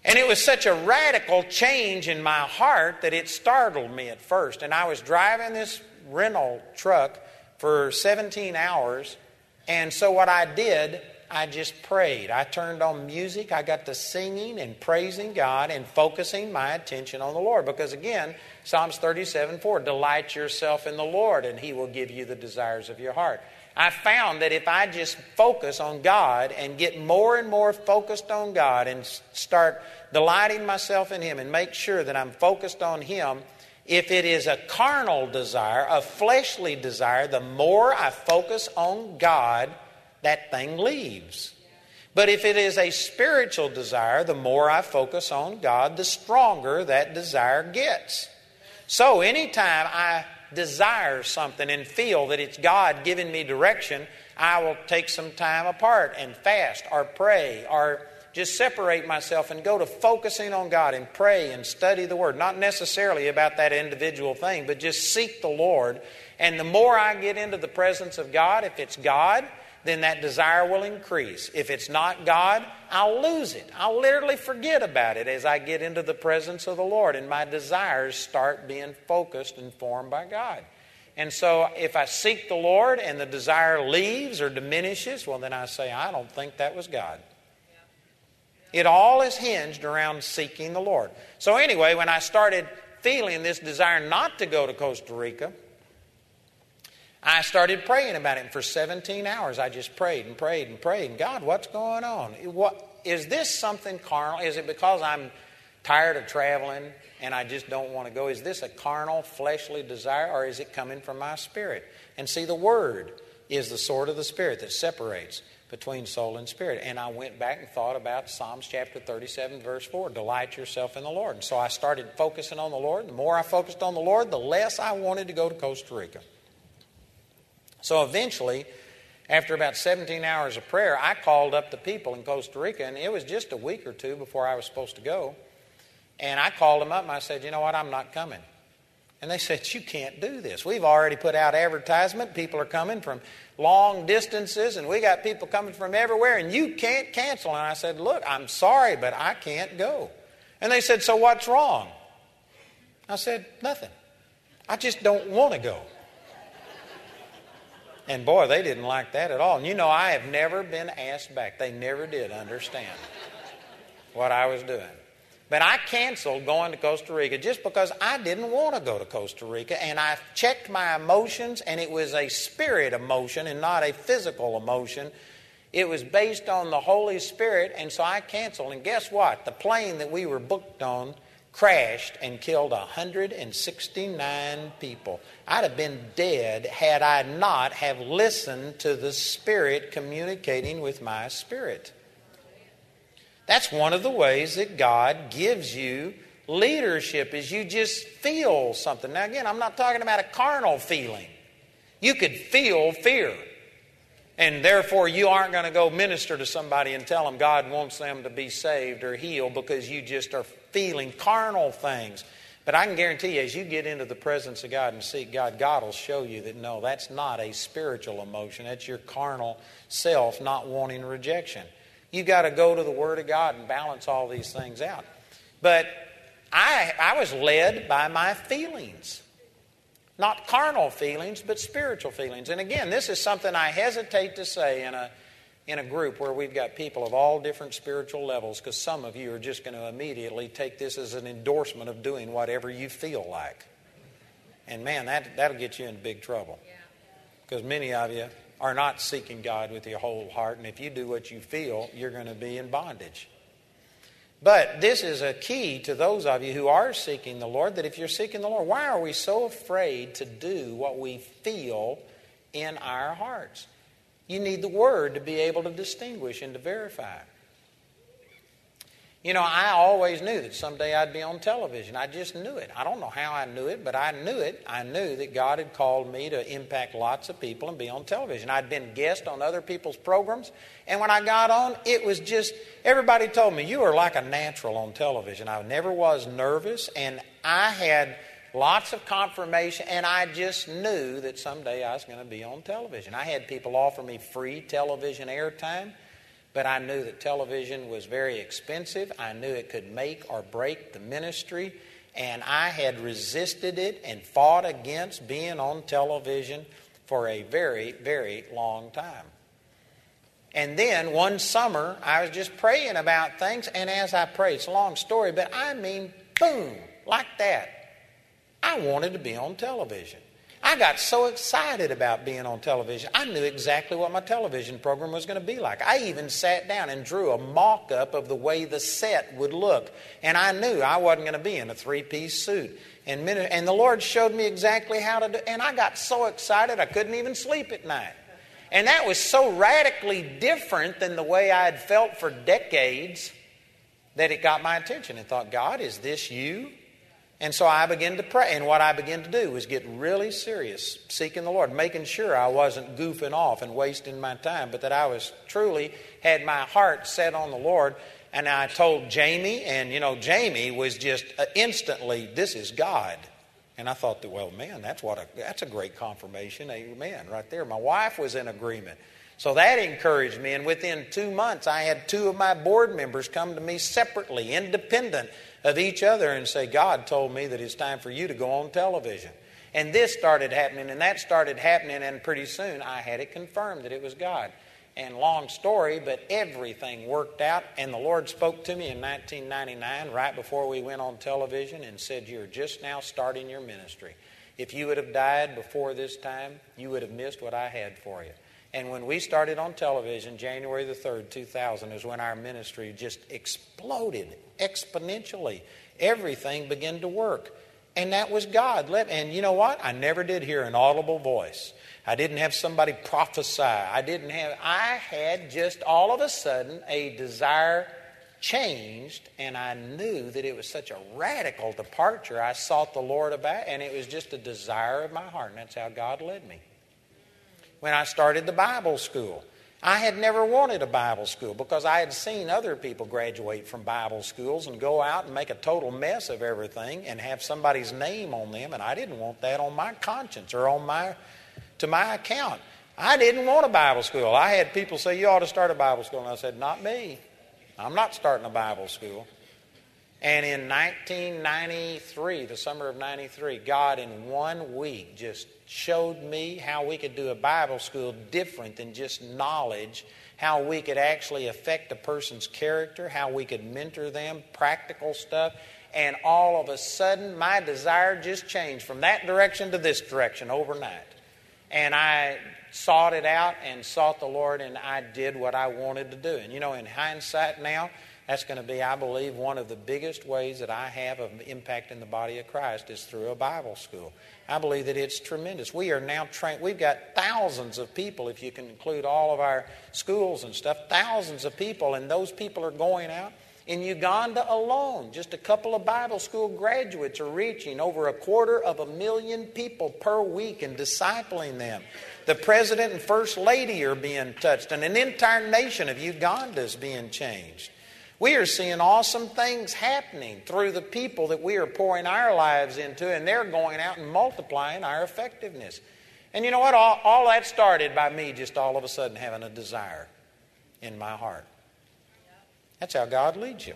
And it was such a radical change in my heart that it startled me at first. And I was driving this rental truck for 17 hours. And so what I did, I just prayed. I turned on music. I got to singing and praising God and focusing my attention on the Lord. Because again, Psalms 37 4, delight yourself in the Lord, and He will give you the desires of your heart. I found that if I just focus on God and get more and more focused on God and start delighting myself in Him and make sure that I'm focused on Him, if it is a carnal desire, a fleshly desire, the more I focus on God, that thing leaves. But if it is a spiritual desire, the more I focus on God, the stronger that desire gets. So anytime I desire something and feel that it's God giving me direction, I will take some time apart and fast or pray or just separate myself and go to focusing on God and pray and study the Word. Not necessarily about that individual thing, but just seek the Lord. And the more I get into the presence of God, if it's God, then that desire will increase. If it's not God, I'll lose it. I'll literally forget about it as I get into the presence of the Lord and my desires start being focused and formed by God. And so if I seek the Lord and the desire leaves or diminishes, well, then I say, I don't think that was God. It all is hinged around seeking the Lord. So, anyway, when I started feeling this desire not to go to Costa Rica, I started praying about it. For 17 hours, I just prayed and prayed and prayed. And God, what's going on? What, is this something carnal? Is it because I'm tired of traveling and I just don't want to go? Is this a carnal, fleshly desire, or is it coming from my spirit? And see, the Word is the sword of the Spirit that separates between soul and spirit. And I went back and thought about Psalms chapter 37, verse 4 Delight yourself in the Lord. And so I started focusing on the Lord. The more I focused on the Lord, the less I wanted to go to Costa Rica. So eventually, after about 17 hours of prayer, I called up the people in Costa Rica, and it was just a week or two before I was supposed to go. And I called them up and I said, You know what? I'm not coming. And they said, You can't do this. We've already put out advertisement. People are coming from long distances, and we got people coming from everywhere, and you can't cancel. And I said, Look, I'm sorry, but I can't go. And they said, So what's wrong? I said, Nothing. I just don't want to go. And boy, they didn't like that at all. And you know, I have never been asked back. They never did understand what I was doing. But I canceled going to Costa Rica just because I didn't want to go to Costa Rica. And I checked my emotions, and it was a spirit emotion and not a physical emotion. It was based on the Holy Spirit, and so I canceled. And guess what? The plane that we were booked on crashed and killed 169 people. I'd have been dead had I not have listened to the Spirit communicating with my spirit. That's one of the ways that God gives you leadership is you just feel something. Now again, I'm not talking about a carnal feeling. You could feel fear. And therefore, you aren't going to go minister to somebody and tell them God wants them to be saved or healed because you just are feeling carnal things. But I can guarantee you, as you get into the presence of God and seek God, God will show you that no, that's not a spiritual emotion. That's your carnal self not wanting rejection. You've got to go to the Word of God and balance all these things out. But I, I was led by my feelings. Not carnal feelings, but spiritual feelings. And again, this is something I hesitate to say in a in a group where we've got people of all different spiritual levels because some of you are just going to immediately take this as an endorsement of doing whatever you feel like. And man, that, that'll get you in big trouble because many of you are not seeking God with your whole heart. And if you do what you feel, you're going to be in bondage. But this is a key to those of you who are seeking the Lord that if you're seeking the Lord, why are we so afraid to do what we feel in our hearts? You need the Word to be able to distinguish and to verify. You know, I always knew that someday I'd be on television. I just knew it. I don't know how I knew it, but I knew it. I knew that God had called me to impact lots of people and be on television. I'd been guest on other people's programs, and when I got on, it was just everybody told me, You are like a natural on television. I never was nervous, and I had lots of confirmation, and I just knew that someday I was going to be on television. I had people offer me free television airtime, but I knew that television was very expensive. I knew it could make or break the ministry, and I had resisted it and fought against being on television for a very, very long time. And then one summer, I was just praying about things, and as I prayed, it's a long story, but I mean, boom, like that. I wanted to be on television. I got so excited about being on television. I knew exactly what my television program was going to be like. I even sat down and drew a mock up of the way the set would look. And I knew I wasn't going to be in a three piece suit. And, and the Lord showed me exactly how to do And I got so excited I couldn't even sleep at night. And that was so radically different than the way I had felt for decades that it got my attention and thought, God, is this you? And so I began to pray. And what I began to do was get really serious, seeking the Lord, making sure I wasn't goofing off and wasting my time, but that I was truly had my heart set on the Lord. And I told Jamie, and you know, Jamie was just uh, instantly, this is God. And I thought that, well, man, that's what a, that's a great confirmation. Amen, right there. My wife was in agreement. So that encouraged me. And within two months, I had two of my board members come to me separately, independent of each other, and say, God told me that it's time for you to go on television. And this started happening, and that started happening, and pretty soon I had it confirmed that it was God. And long story, but everything worked out. And the Lord spoke to me in 1999, right before we went on television, and said, You're just now starting your ministry. If you would have died before this time, you would have missed what I had for you. And when we started on television, January the 3rd, 2000, is when our ministry just exploded exponentially. Everything began to work. And that was God. And you know what? I never did hear an audible voice. I didn't have somebody prophesy. I didn't have, I had just all of a sudden a desire changed, and I knew that it was such a radical departure. I sought the Lord about, and it was just a desire of my heart, and that's how God led me when I started the Bible school. I had never wanted a Bible school because I had seen other people graduate from Bible schools and go out and make a total mess of everything and have somebody's name on them, and I didn't want that on my conscience or on my to my account. I didn't want a Bible school. I had people say, You ought to start a Bible school. And I said, Not me. I'm not starting a Bible school. And in 1993, the summer of 93, God in one week just showed me how we could do a Bible school different than just knowledge, how we could actually affect a person's character, how we could mentor them, practical stuff. And all of a sudden, my desire just changed from that direction to this direction overnight. And I sought it out and sought the Lord, and I did what I wanted to do. And you know, in hindsight now, that's going to be, I believe, one of the biggest ways that I have of impacting the body of Christ is through a Bible school. I believe that it's tremendous. We are now trained, we've got thousands of people, if you can include all of our schools and stuff, thousands of people, and those people are going out. In Uganda alone, just a couple of Bible school graduates are reaching over a quarter of a million people per week and discipling them. The president and first lady are being touched, and an entire nation of Uganda is being changed. We are seeing awesome things happening through the people that we are pouring our lives into, and they're going out and multiplying our effectiveness. And you know what? All, all that started by me just all of a sudden having a desire in my heart. That's how God leads you.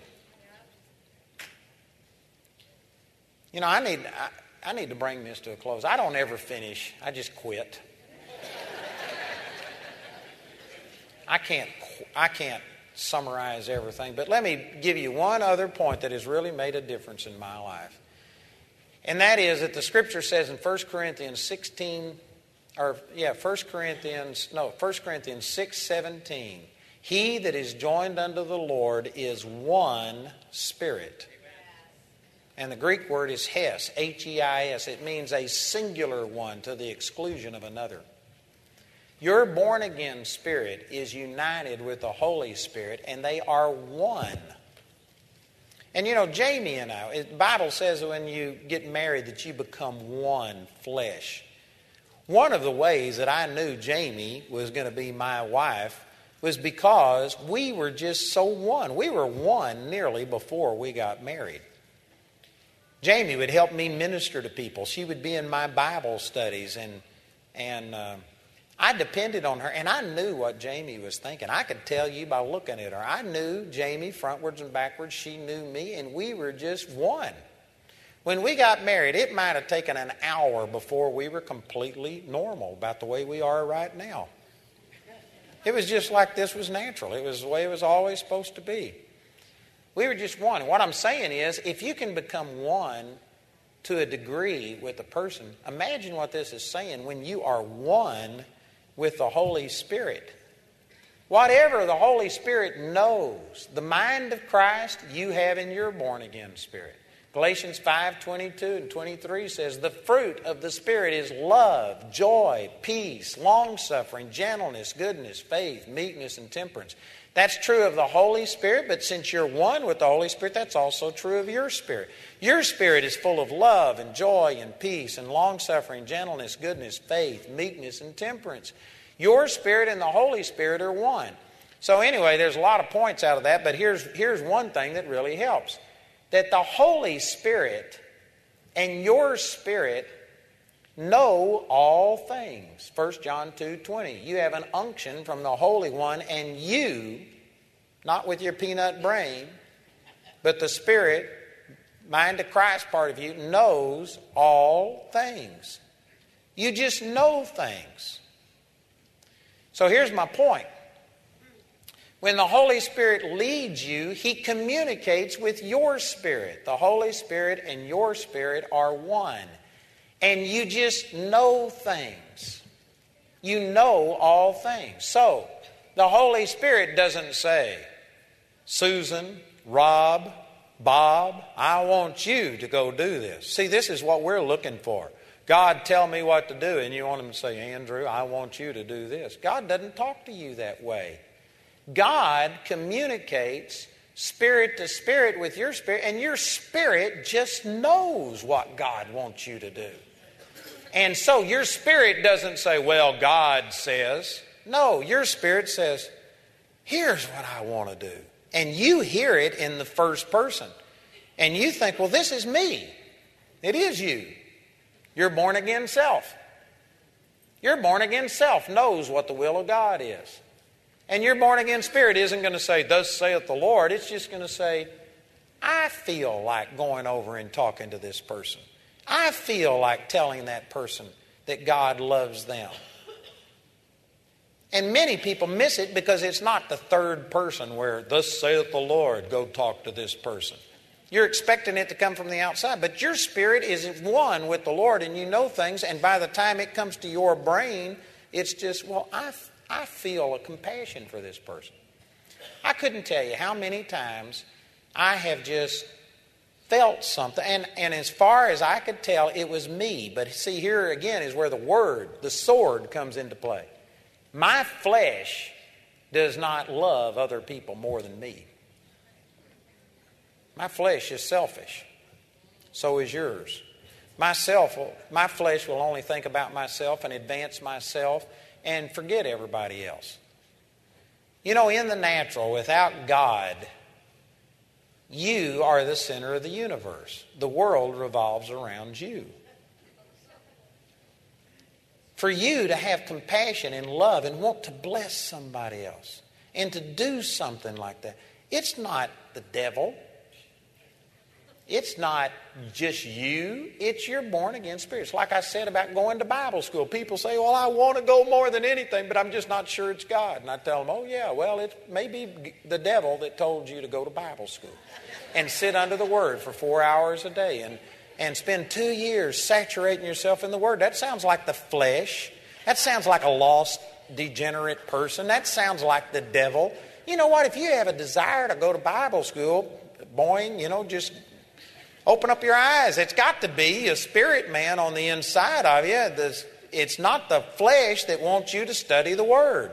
You know, I need, I, I need to bring this to a close. I don't ever finish, I just quit. I can't, I can't summarize everything, but let me give you one other point that has really made a difference in my life. And that is that the scripture says in 1 Corinthians 16, or yeah, 1 Corinthians, no, 1 Corinthians 6 17. He that is joined unto the Lord is one spirit. And the Greek word is heis, H E I S. It means a singular one to the exclusion of another. Your born again spirit is united with the Holy Spirit, and they are one. And you know, Jamie and I, the Bible says when you get married that you become one flesh. One of the ways that I knew Jamie was going to be my wife was because we were just so one. We were one nearly before we got married. Jamie would help me minister to people. She would be in my Bible studies and and. Uh, I depended on her, and I knew what Jamie was thinking. I could tell you by looking at her. I knew Jamie frontwards and backwards. She knew me, and we were just one. When we got married, it might have taken an hour before we were completely normal about the way we are right now. It was just like this was natural. It was the way it was always supposed to be. We were just one. What I'm saying is, if you can become one to a degree with a person, imagine what this is saying. When you are one, with the Holy Spirit. Whatever the Holy Spirit knows, the mind of Christ you have in your born again spirit. Galatians 5 22 and 23 says, The fruit of the Spirit is love, joy, peace, long suffering, gentleness, goodness, faith, meekness, and temperance. That's true of the Holy Spirit, but since you're one with the Holy Spirit, that's also true of your spirit. Your spirit is full of love and joy and peace and long suffering, gentleness, goodness, faith, meekness, and temperance. Your spirit and the Holy Spirit are one. So, anyway, there's a lot of points out of that, but here's, here's one thing that really helps that the Holy Spirit and your spirit know all things. 1 John 2 20. You have an unction from the Holy One, and you, not with your peanut brain, but the Spirit, mind of Christ part of you, knows all things. You just know things. So here's my point. When the Holy Spirit leads you, He communicates with your spirit. The Holy Spirit and your spirit are one. And you just know things. You know all things. So, the Holy Spirit doesn't say, Susan, Rob, Bob, I want you to go do this. See, this is what we're looking for. God, tell me what to do. And you want him to say, Andrew, I want you to do this. God doesn't talk to you that way. God communicates spirit to spirit with your spirit, and your spirit just knows what God wants you to do. And so your spirit doesn't say, Well, God says. No, your spirit says, Here's what I want to do. And you hear it in the first person. And you think, Well, this is me. It is you. You're born again self. Your born again self knows what the will of God is. And your born again spirit isn't going to say, Thus saith the Lord. It's just going to say, I feel like going over and talking to this person. I feel like telling that person that God loves them. And many people miss it because it's not the third person where, Thus saith the Lord, go talk to this person. You're expecting it to come from the outside, but your spirit is one with the Lord and you know things, and by the time it comes to your brain, it's just, well, I, I feel a compassion for this person. I couldn't tell you how many times I have just felt something, and, and as far as I could tell, it was me. But see, here again is where the word, the sword, comes into play. My flesh does not love other people more than me. My flesh is selfish. So is yours. Myself, my flesh will only think about myself and advance myself and forget everybody else. You know, in the natural, without God, you are the center of the universe. The world revolves around you. For you to have compassion and love and want to bless somebody else and to do something like that, it's not the devil. It's not just you, it's your born again spirit. Like I said about going to Bible school. People say, Well, I want to go more than anything, but I'm just not sure it's God. And I tell them, Oh, yeah, well, it may be the devil that told you to go to Bible school and sit under the Word for four hours a day and, and spend two years saturating yourself in the Word. That sounds like the flesh. That sounds like a lost, degenerate person. That sounds like the devil. You know what? If you have a desire to go to Bible school, boing, you know, just Open up your eyes. It's got to be a spirit man on the inside of you. It's not the flesh that wants you to study the Word.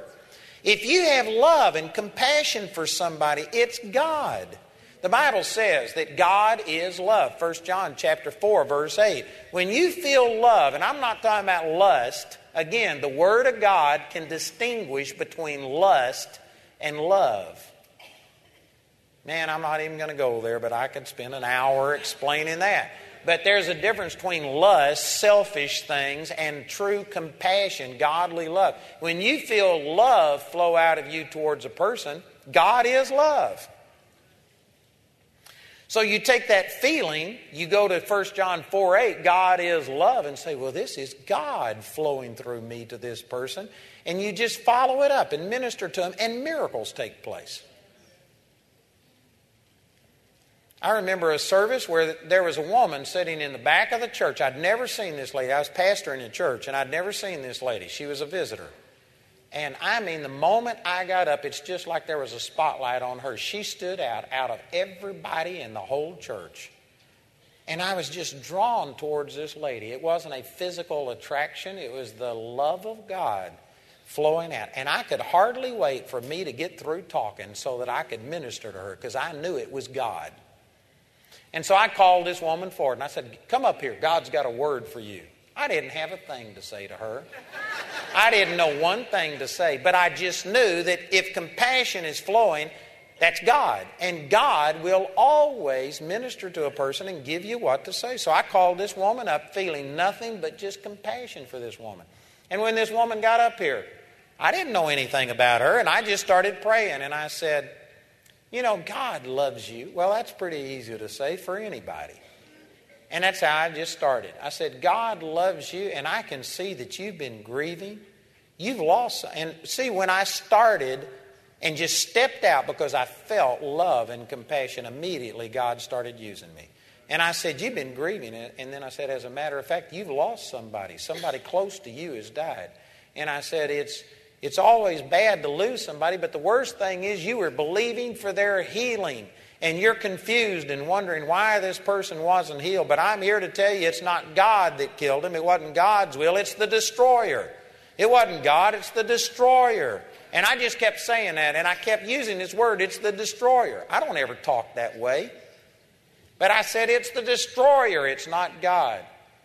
If you have love and compassion for somebody, it's God. The Bible says that God is love. 1 John chapter 4 verse 8. When you feel love, and I'm not talking about lust, again, the word of God can distinguish between lust and love. Man, I'm not even going to go there, but I could spend an hour explaining that. But there's a difference between lust, selfish things, and true compassion, godly love. When you feel love flow out of you towards a person, God is love. So you take that feeling, you go to 1 John 4 8, God is love, and say, well, this is God flowing through me to this person. And you just follow it up and minister to them, and miracles take place. I remember a service where there was a woman sitting in the back of the church. I'd never seen this lady. I was pastoring a church, and I'd never seen this lady. She was a visitor. And I mean, the moment I got up, it's just like there was a spotlight on her. She stood out out of everybody in the whole church. And I was just drawn towards this lady. It wasn't a physical attraction, it was the love of God flowing out. And I could hardly wait for me to get through talking so that I could minister to her because I knew it was God. And so I called this woman forward and I said, Come up here. God's got a word for you. I didn't have a thing to say to her. I didn't know one thing to say, but I just knew that if compassion is flowing, That's God. And God will always minister to a person and give you what to say. So I called this woman up feeling nothing but just compassion for this woman. And when this woman got up here, I didn't know anything about her, and I just started praying. And I said, You know, God loves you. Well, that's pretty easy to say for anybody. And that's how I just started. I said, God loves you, and I can see that you've been grieving. You've lost. And see, when I started and just stepped out because I felt love and compassion, immediately God started using me. And I said, You've been grieving. And then I said, As a matter of fact, you've lost somebody. Somebody close to you has died. And I said, It's, it's always bad to lose somebody, but the worst thing is you were believing for their healing. And you're confused and wondering why this person wasn't healed. But I'm here to tell you it's not God that killed him. It wasn't God's will, it's the destroyer. It wasn't God, it's the destroyer. And I just kept saying that, and I kept using this word, it's the destroyer. I don't ever talk that way. But I said, it's the destroyer, it's not God.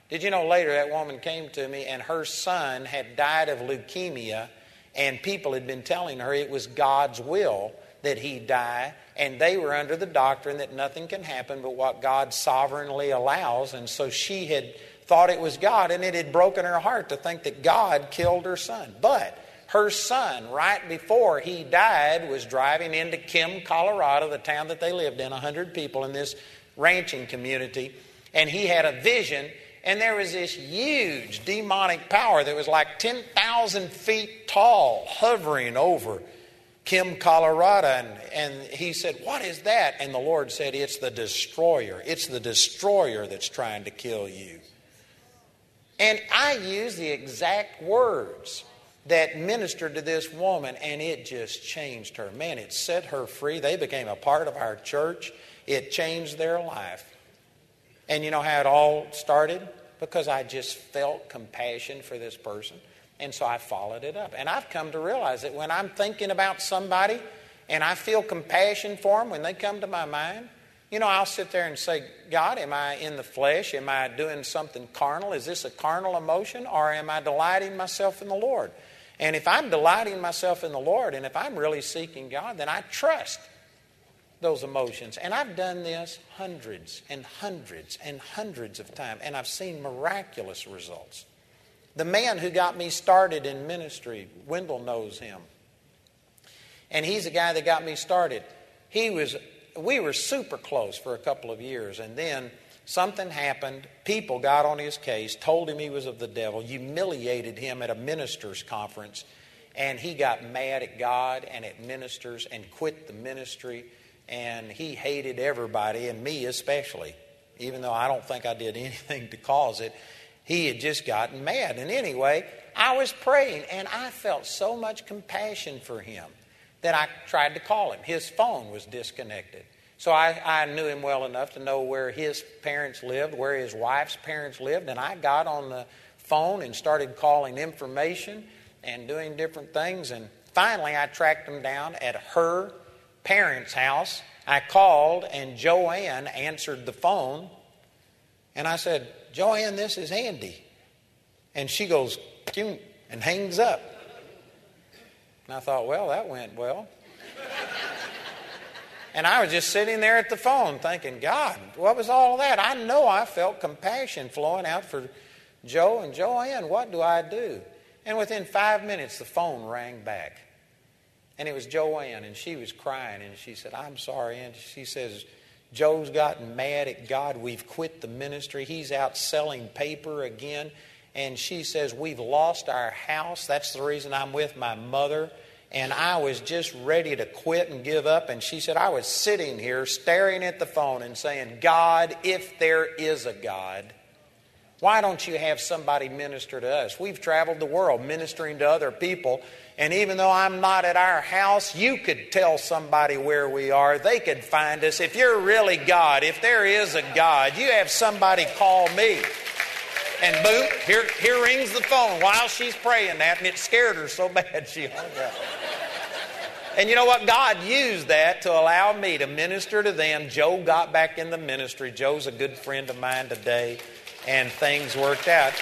Did you know later that woman came to me and her son had died of leukemia, and people had been telling her it was God's will that he die, and they were under the doctrine that nothing can happen but what God sovereignly allows, and so she had thought it was God, and it had broken her heart to think that God killed her son. But her son, right before he died, was driving into Kim, Colorado, the town that they lived in, 100 people in this ranching community, and he had a vision, and there was this huge demonic power that was like 10,000 feet tall hovering over Kim, Colorado. And, and he said, What is that? And the Lord said, It's the destroyer. It's the destroyer that's trying to kill you. And I used the exact words that ministered to this woman, and it just changed her. Man, it set her free. They became a part of our church. It changed their life. And you know how it all started? Because I just felt compassion for this person. And so I followed it up. And I've come to realize that when I'm thinking about somebody and I feel compassion for them when they come to my mind, you know, I'll sit there and say, God, am I in the flesh? Am I doing something carnal? Is this a carnal emotion? Or am I delighting myself in the Lord? And if I'm delighting myself in the Lord and if I'm really seeking God, then I trust those emotions. And I've done this hundreds and hundreds and hundreds of times, and I've seen miraculous results. The man who got me started in ministry, Wendell knows him. And he's the guy that got me started. He was, we were super close for a couple of years, and then something happened. People got on his case, told him he was of the devil, humiliated him at a ministers' conference, and he got mad at God and at ministers and quit the ministry. And he hated everybody, and me especially, even though I don't think I did anything to cause it. He had just gotten mad. And anyway, I was praying, and I felt so much compassion for him that I tried to call him. His phone was disconnected. So I, I knew him well enough to know where his parents lived, where his wife's parents lived, and I got on the phone and started calling information and doing different things. And finally, I tracked him down at her parents' house. I called, and Joanne answered the phone. And I said, Joanne, this is Andy. And she goes, and hangs up. And I thought, well, that went well. And I was just sitting there at the phone thinking, God, what was all that? I know I felt compassion flowing out for Joe and Joanne. What do I do? And within five minutes, the phone rang back. And it was Joanne, and she was crying, and she said, I'm sorry. And she says, Joe's gotten mad at God. We've quit the ministry. He's out selling paper again. And she says, We've lost our house. That's the reason I'm with my mother and I was just ready to quit and give up. And she said, I was sitting here staring at the phone and saying, God, if there is a God, why don't you have somebody minister to us? We've traveled the world ministering to other people. And even though I'm not at our house, you could tell somebody where we are. They could find us. If you're really God, if there is a God, you have somebody call me. And boom, here, here rings the phone while she's praying that, and it scared her so bad she hung up. And you know what? God used that to allow me to minister to them. Joe got back in the ministry. Joe's a good friend of mine today, and things worked out.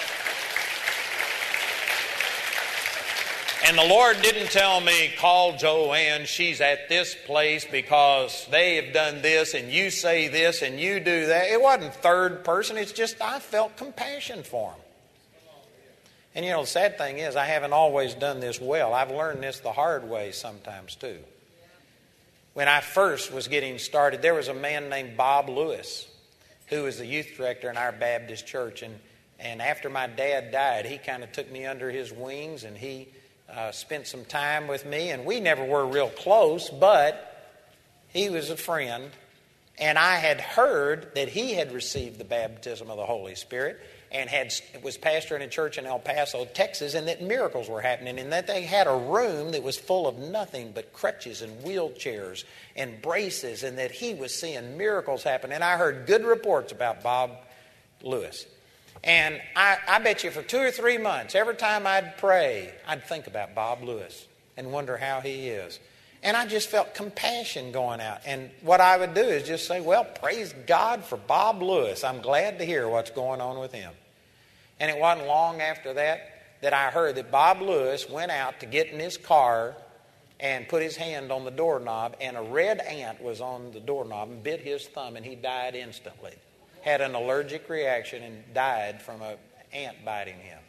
And the Lord didn't tell me, call Joanne, she's at this place because they have done this and you say this and you do that. It wasn't third person, it's just I felt compassion for them. And you know, the sad thing is, I haven't always done this well. I've learned this the hard way sometimes too. When I first was getting started, there was a man named Bob Lewis who was the youth director in our Baptist church. And, and after my dad died, he kind of took me under his wings and he uh, spent some time with me, and we never were real close, but he was a friend. And I had heard that he had received the baptism of the Holy Spirit and had was pastoring a church in El Paso, Texas, and that miracles were happening, and that they had a room that was full of nothing but crutches and wheelchairs and braces, and that he was seeing miracles happen. And I heard good reports about Bob Lewis. And I, I bet you for two or three months, every time I'd pray, I'd think about Bob Lewis and wonder how he is. And I just felt compassion going out. And what I would do is just say, Well, praise God for Bob Lewis. I'm glad to hear what's going on with him. And it wasn't long after that that I heard that Bob Lewis went out to get in his car and put his hand on the doorknob, and a red ant was on the doorknob and bit his thumb, and he died instantly had an allergic reaction and died from an ant biting him.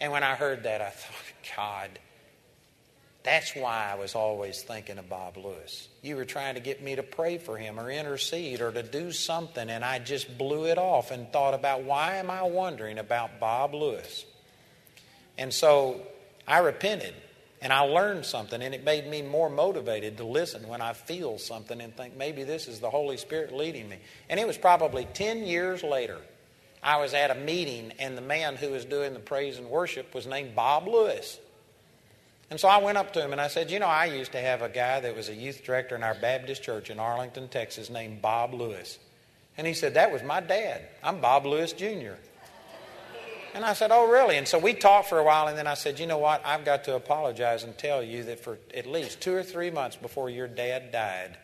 And when I heard that, I thought, God, that's why I was always thinking of Bob Lewis. You were trying to get me to pray for him or intercede or to do something, and I just blew it off and thought about why am I wondering about Bob Lewis? And so I repented and I learned something, and it made me more motivated to listen when I feel something and think maybe this is the Holy Spirit leading me. And it was probably 10 years later. I was at a meeting, and the man who was doing the praise and worship was named Bob Lewis. And so I went up to him and I said, You know, I used to have a guy that was a youth director in our Baptist church in Arlington, Texas, named Bob Lewis. And he said, That was my dad. I'm Bob Lewis Jr. And I said, Oh, really? And so we talked for a while, and then I said, You know what? I've got to apologize and tell you that for at least two or three months before your dad died,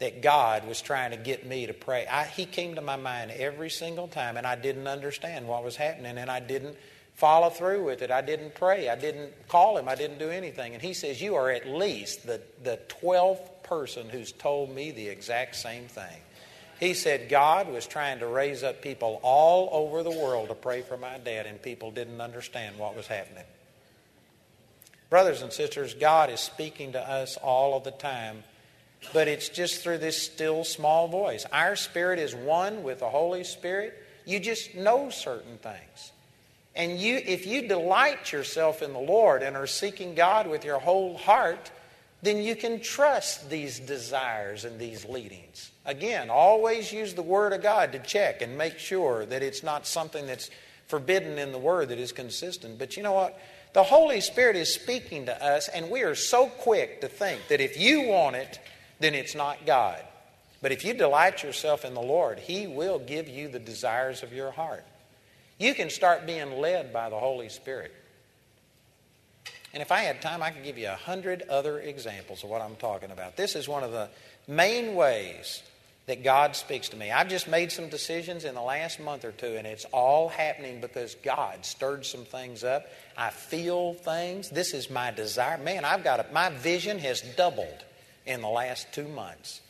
that God was trying to get me to pray. I, he came to my mind every single time, and I didn't understand what was happening, and I didn't follow through with it. I didn't pray. I didn't call him. I didn't do anything. And he says, You are at least the, the 12th person who's told me the exact same thing. He said God was trying to raise up people all over the world to pray for my dad, and people didn't understand what was happening. Brothers and sisters, God is speaking to us all of the time, but it's just through this still small voice. Our spirit is one with the Holy Spirit. You just know certain things. And you, if you delight yourself in the Lord and are seeking God with your whole heart, then you can trust these desires and these leadings. Again, always use the Word of God to check and make sure that it's not something that's forbidden in the Word that is consistent. But you know what? The Holy Spirit is speaking to us, and we are so quick to think that if you want it, then it's not God. But if you delight yourself in the Lord, He will give you the desires of your heart. You can start being led by the Holy Spirit. And if I had time, I could give you a hundred other examples of what I'm talking about. This is one of the main ways that God speaks to me. I've just made some decisions in the last month or two, and it's all happening because God stirred some things up. I feel things. This is my desire. Man, I've got a, my vision has doubled in the last two months.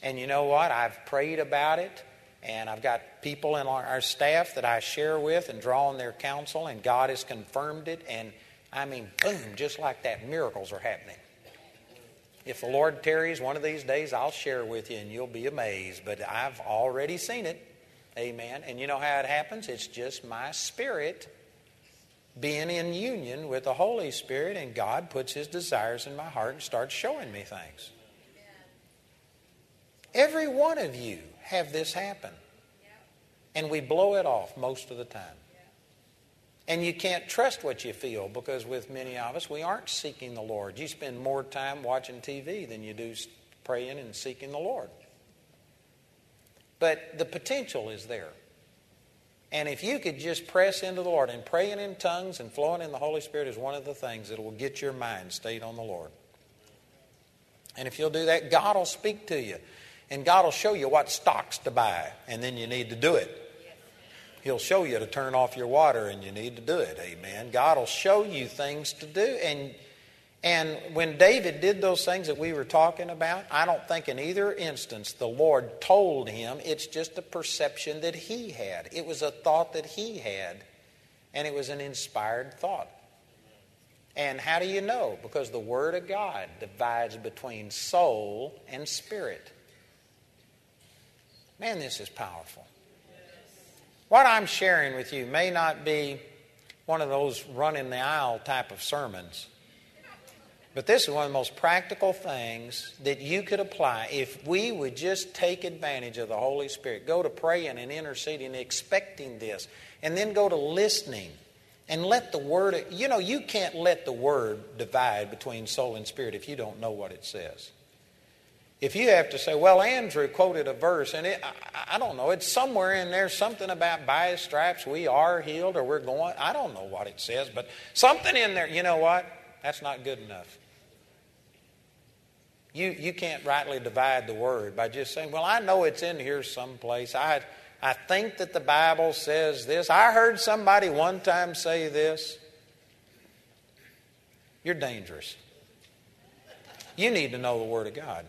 And you know what? I've prayed about it, and I've got people in our, staff that I share with and draw on their counsel, and God has confirmed it. And I mean, boom, just like that, miracles are happening. If the Lord tarries one of these days, I'll share with you and you'll be amazed. But I've already seen it. Amen. And you know how it happens? It's just my spirit being in union with the Holy Spirit, and God puts His desires in my heart and starts showing me things. Every one of you have this happen. And we blow it off most of the time. And you can't trust what you feel because with many of us, we aren't seeking the Lord. You spend more time watching TV than you do praying and seeking the Lord. But the potential is there. And if you could just press into the Lord, and praying in tongues and flowing in the Holy Spirit is one of the things that will get your mind stayed on the Lord. And if you'll do that, God will speak to you. And God will show you what stocks to buy, and then you need to do it. He'll show you to turn off your water and you need to do it. Amen. God will show you things to do. And, and when David did those things that we were talking about, I don't think in either instance the Lord told him. It's just a perception that he had. It was a thought that he had, and it was an inspired thought. And how do you know? Because the Word of God divides between soul and spirit. Man, this is powerful. What I'm sharing with you may not be one of those run in the aisle type of sermons, but this is one of the most practical things that you could apply if we would just take advantage of the Holy Spirit. Go to praying and interceding, expecting this, and then go to listening and let the Word, you know, you can't let the Word divide between soul and spirit if you don't know what it says. If you have to say, well, Andrew quoted a verse, and it, I, I don't know, it's somewhere in there, something about by his stripes we are healed or we're going, I don't know what it says, but something in there, you know what? That's not good enough. You, you can't rightly divide the word by just saying, well, I know it's in here someplace. I, I think that the Bible says this. I heard somebody one time say this. You're dangerous. You need to know the Word of God.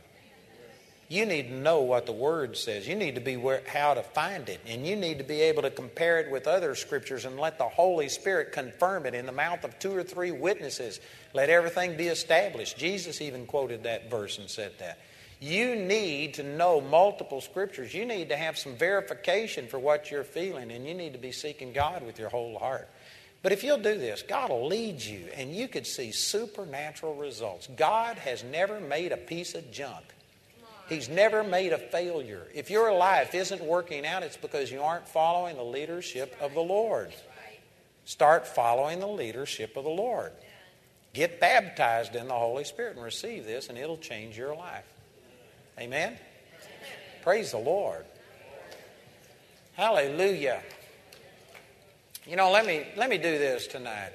You need to know what the Word says. You need to be where, how to find it. And you need to be able to compare it with other scriptures and let the Holy Spirit confirm it in the mouth of two or three witnesses. Let everything be established. Jesus even quoted that verse and said that. You need to know multiple scriptures. You need to have some verification for what you're feeling, and you need to be seeking God with your whole heart. But if you'll do this, God will lead you, and you could see supernatural results. God has never made a piece of junk. He's never made a failure. If your life isn't working out, it's because you aren't following the leadership of the Lord. Start following the leadership of the Lord. Get baptized in the Holy Spirit and receive this, and it'll change your life. Amen? Praise the Lord. Hallelujah. You know, let me, let me do this tonight.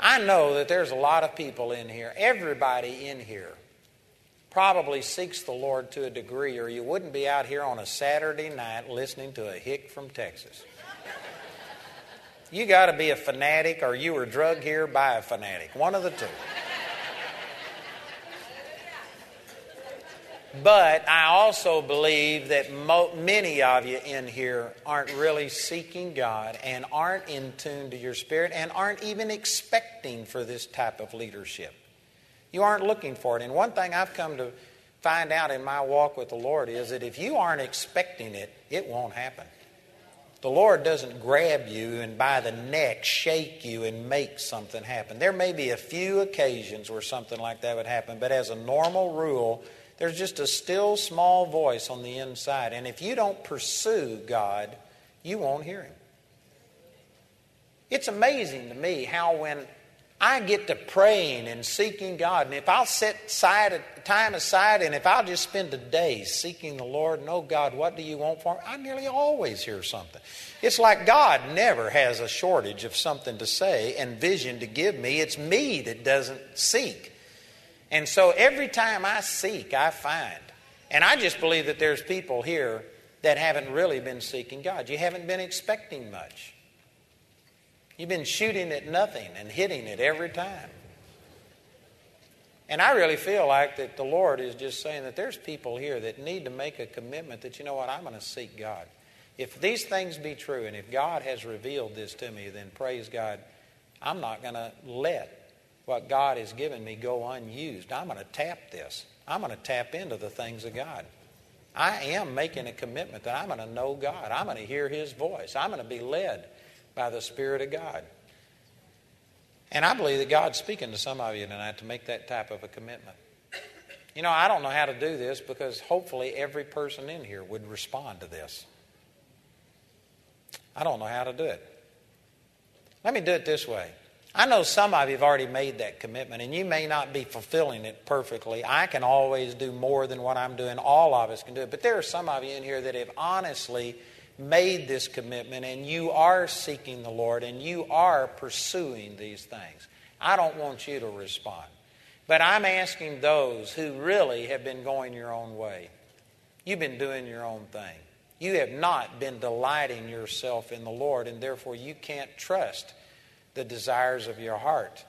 I know that there's a lot of people in here, everybody in here probably seeks the Lord to a degree, or you wouldn't be out here on a Saturday night listening to a hick from Texas. You got to be a fanatic, or you were drugged here by a fanatic. One of the two. But I also believe that mo- many of you in here aren't really seeking God and aren't in tune to your spirit and aren't even expecting for this type of leadership. You aren't looking for it. And one thing I've come to find out in my walk with the Lord is that if you aren't expecting it, it won't happen. The Lord doesn't grab you and by the neck shake you and make something happen. There may be a few occasions where something like that would happen, but as a normal rule, there's just a still small voice on the inside. And if you don't pursue God, you won't hear Him. It's amazing to me how when I get to praying and seeking God. And if I'll set time aside and if I'll just spend a day seeking the Lord and, oh God, what do you want for me? I nearly always hear something. It's like God never has a shortage of something to say and vision to give me. It's me that doesn't seek. And so every time I seek, I find. And I just believe that there's people here that haven't really been seeking God. You haven't been expecting much. You've been shooting at nothing and hitting it every time. And I really feel like that the Lord is just saying that there's people here that need to make a commitment that, you know what, I'm going to seek God. If these things be true and if God has revealed this to me, then praise God, I'm not going to let what God has given me go unused. I'm going to tap this. I'm going to tap into the things of God. I am making a commitment that I'm going to know God. I'm going to hear His voice. I'm going to be led by the Spirit of God. And I believe that God's speaking to some of you tonight to make that type of a commitment. You know, I don't know how to do this because hopefully every person in here would respond to this. I don't know how to do it. Let me do it this way. I know some of you have already made that commitment, and you may not be fulfilling it perfectly. I can always do more than what I'm doing. All of us can do it. But there are some of you in here that have honestly made this commitment and you are seeking the Lord and you are pursuing these things. I don't want you to respond. But I'm asking those who really have been going your own way. You've been doing your own thing. You have not been delighting yourself in the Lord, and therefore you can't trust the desires of your heart.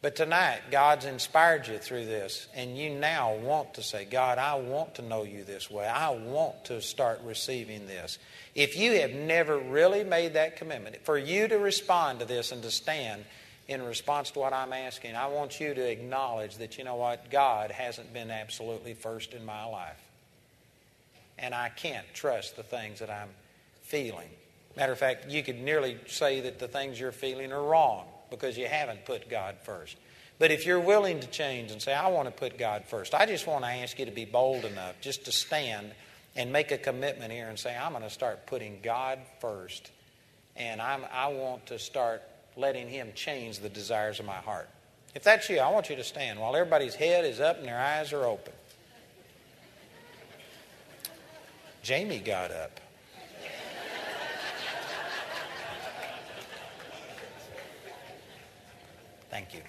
But tonight, God's inspired you through this, and you now want to say, God, I want to know you this way. I want to start receiving this. If you have never really made that commitment, for you to respond to this and to stand in response to what I'm asking, I want you to acknowledge that, you know what, God hasn't been absolutely first in my life. And I can't trust the things that I'm feeling. Matter of fact, you could nearly say that the things you're feeling are wrong because you haven't put God first. But if you're willing to change and say, I want to put God first, I just want to ask you to be bold enough just to stand and make a commitment here and say, I'm going to start putting God first. And I'm, I want to start letting Him change the desires of my heart. If that's you, I want you to stand while everybody's head is up and their eyes are open. Jamie got up. Thank you.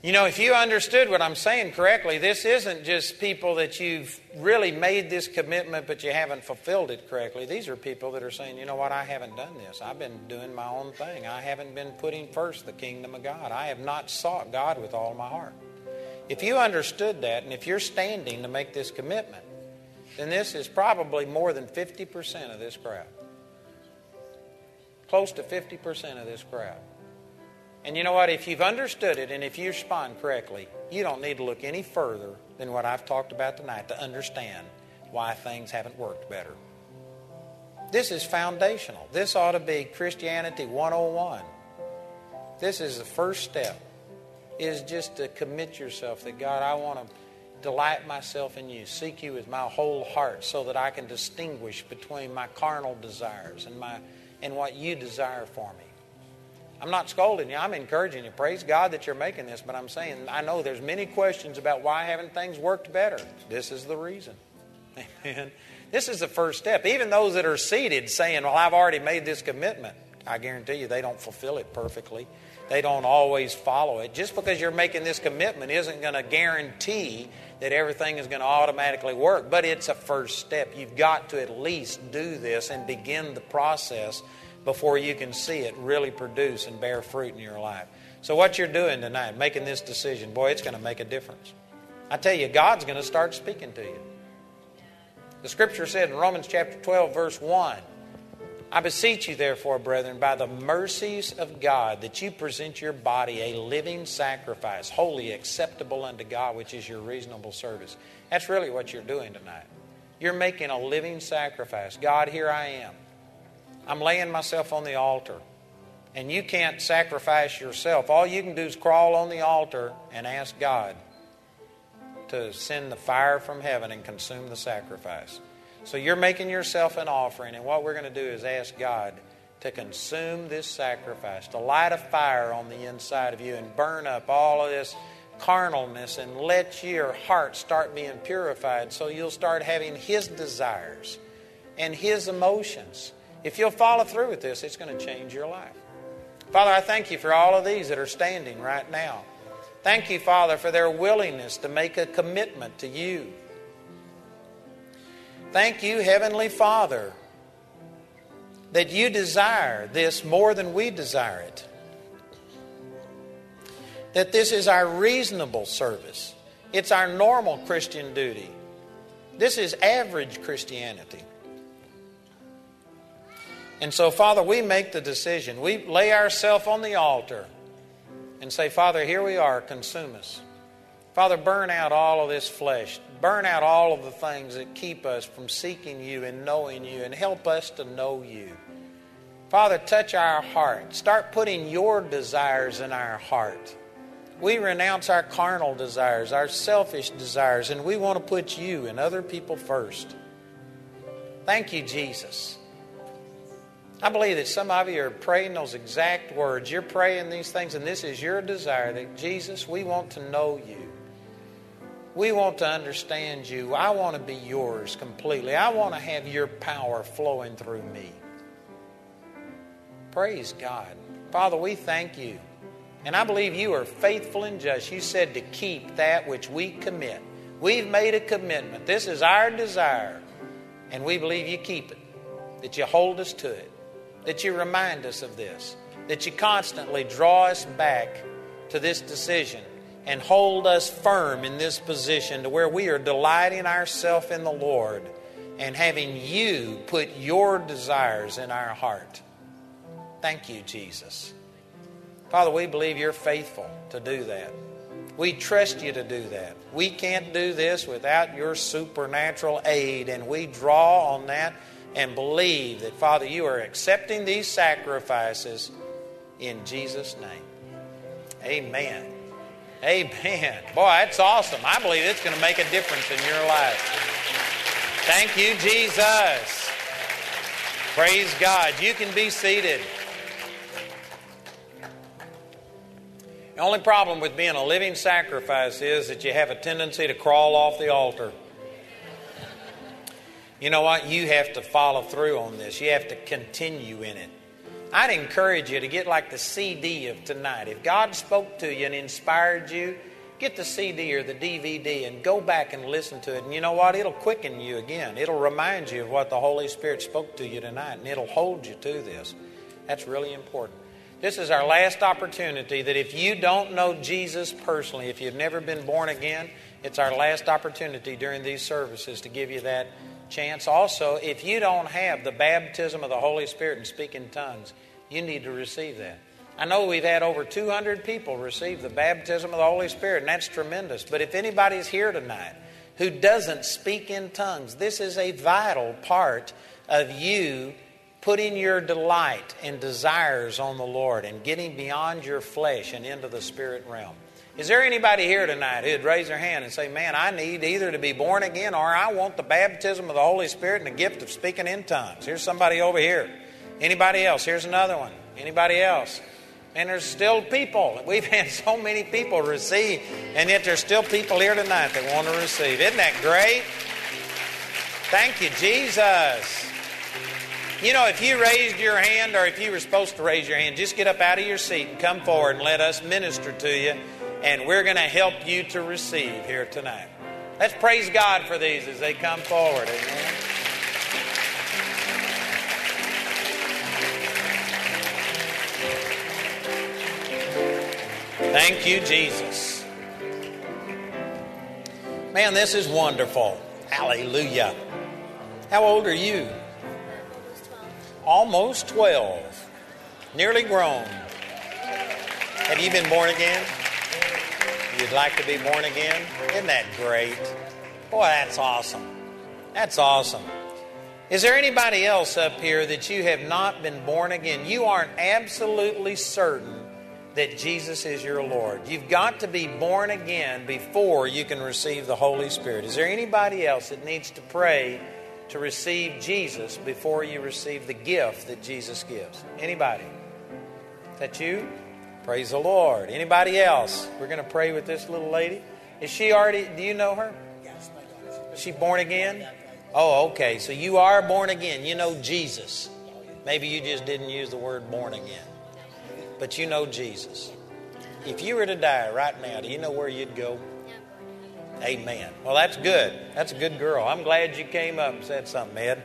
You know, if you understood what I'm saying correctly, this isn't just people that you've really made this commitment but you haven't fulfilled it correctly. These are people that are saying, you know what, I haven't done this. I've been doing my own thing. I haven't been putting first the kingdom of God. I have not sought God with all my heart. If you understood that and if you're standing to make this commitment, then this is probably more than 50% of this crowd close to 50% of this crowd. And you know what? If you've understood it and if you respond correctly, you don't need to look any further than what I've talked about tonight to understand why things haven't worked better. This is foundational. This ought to be Christianity 101. This is the first step is just to commit yourself that God, I want to delight myself in you, seek you with my whole heart so that I can distinguish between my carnal desires and my and what you desire for me. I'm not scolding you. I'm encouraging you. Praise God that you're making this, but I'm saying I know there's many questions about why haven't things worked better. This is the reason. Amen. This is the first step. Even those that are seated saying, "Well, I've already made this commitment." I guarantee you they don't fulfill it perfectly. They don't always follow it. Just because you're making this commitment isn't going to guarantee that everything is going to automatically work, but it's a first step. You've got to at least do this and begin the process before you can see it really produce and bear fruit in your life. So, what you're doing tonight, making this decision, boy, it's going to make a difference. I tell you, God's going to start speaking to you. The scripture said in Romans chapter 12, verse 1 I beseech you, therefore, brethren, by the mercies of God, that you present your body a living sacrifice, holy, acceptable unto God, which is your reasonable service. That's really what you're doing tonight. You're making a living sacrifice. God, here I am. I'm laying myself on the altar. And you can't sacrifice yourself. All you can do is crawl on the altar and ask God to send the fire from heaven and consume the sacrifice. So you're making yourself an offering, and what we're going to do is ask God to consume this sacrifice, to light a fire on the inside of you and burn up all of this carnalness and let your heart start being purified so you'll start having His desires and His emotions. If you'll follow through with this, it's going to change your life. Father, I thank you for all of these that are standing right now. Thank you, Father, for their willingness to make a commitment to you. Thank you, Heavenly Father, that you desire this more than we desire it. That this is our reasonable service, it's our normal Christian duty. This is average Christianity. And so, Father, we make the decision. We lay ourselves on the altar and say, Father, here we are, consume us. Father, burn out all of this flesh. Burn out all of the things that keep us from seeking you and knowing you and help us to know you. Father, touch our heart. Start putting your desires in our heart. We renounce our carnal desires, our selfish desires, and we want to put you and other people first. Thank you, Jesus. I believe that some of you are praying those exact words. You're praying these things, and this is your desire that Jesus, we want to know you. We want to understand you. I want to be yours completely. I want to have your power flowing through me. Praise God. Father, we thank you. And I believe you are faithful and just. You said to keep that which we commit. We've made a commitment. This is our desire, and we believe you keep it, that you hold us to it, that you remind us of this, that you constantly draw us back to this decision and hold us firm in this position to where we are delighting ourselves in the Lord and having you put your desires in our heart. Thank you, Jesus. Father, we believe you're faithful to do that. We trust you to do that. We can't do this without your supernatural aid, and we draw on that and believe that, Father, you are accepting these sacrifices in Jesus' name. Amen. Amen. Boy, that's awesome. I believe it's going to make a difference in your life. Thank you, Jesus. Praise God. You can be seated. The only problem with being a living sacrifice is that you have a tendency to crawl off the altar. You know what? You have to follow through on this. You have to continue in it. I'd encourage you to get like the CD of tonight. If God spoke to you and inspired you, get the CD or the DVD and go back and listen to it. And you know what? It'll quicken you again. It'll remind you of what the Holy Spirit spoke to you tonight, and it'll hold you to this. That's really important. This is our last opportunity that if you don't know Jesus personally, if you've never been born again, it's our last opportunity during these services to give you that chance. Also, if you don't have the baptism of the Holy Spirit and speak in tongues, you need to receive that. I know we've had over 200 people receive the baptism of the Holy Spirit, and that's tremendous. But if anybody's here tonight who doesn't speak in tongues, this is a vital part of you putting your delight and desires on the Lord and getting beyond your flesh and into the spirit realm. Is there anybody here tonight who'd raise their hand and say, Man, I need either to be born again or I want the baptism of the Holy Spirit and the gift of speaking in tongues? Here's somebody over here. Anybody else? Here's another one. Anybody else? And there's still people. We've had so many people receive, and yet there's still people here tonight that want to receive. Isn't that great? Thank you, Jesus. You know, if you raised your hand or if you were supposed to raise your hand, just get up out of your seat and come forward and let us minister to you and we're going to help you to receive here tonight. Let's praise God for these as they come forward. Amen. Thank you, Jesus. Man, this is wonderful. Hallelujah. How old are you? Almost 12. Nearly grown. Have you been born again? You'd like to be born again? Isn't that great? Boy, that's awesome. That's awesome. Is there anybody else up here that you have not been born again? You aren't absolutely certain that Jesus is your Lord. You've got to be born again before you can receive the Holy Spirit. Is there anybody else that needs to pray to receive Jesus before you receive the gift that Jesus gives? Anybody? Is that you? Praise the Lord. Anybody else? We're going to pray with this little lady. Is she already, do you know her? Yes, my daughter. Is she born again? Oh, okay. So you are born again. You know Jesus. Maybe you just didn't use the word born again. But you know Jesus. If you were to die right now, do you know where you'd go? Amen. Well, that's good. That's a good girl. I'm glad you came up and said something, Ed.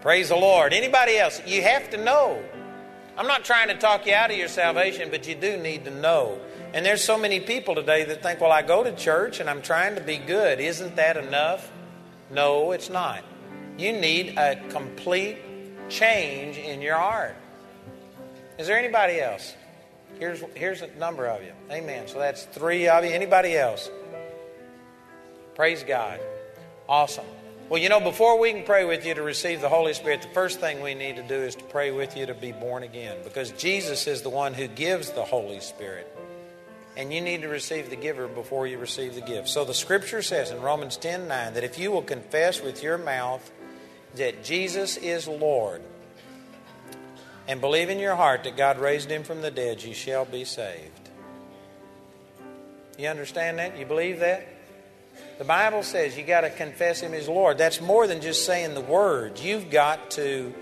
Praise the Lord. Anybody else? You have to know I'm not trying to talk you out of your salvation, but you do need to know. And there's so many people today that think, well, I go to church and I'm trying to be good. Isn't that enough? No, it's not. You need a complete change in your heart. Is there anybody else? Here's, here's a number of you. Amen. So that's three of you. Anybody else? Praise God. Awesome. Well, you know, before we can pray with you to receive the Holy Spirit, the first thing we need to do is to pray with you to be born again because Jesus is the one who gives the Holy Spirit. And you need to receive the giver before you receive the gift. So the scripture says in Romans 10 9 that if you will confess with your mouth that Jesus is Lord and believe in your heart that God raised him from the dead, you shall be saved. You understand that? You believe that? The Bible says you got to confess Him as Lord. That's more than just saying the words. You've got to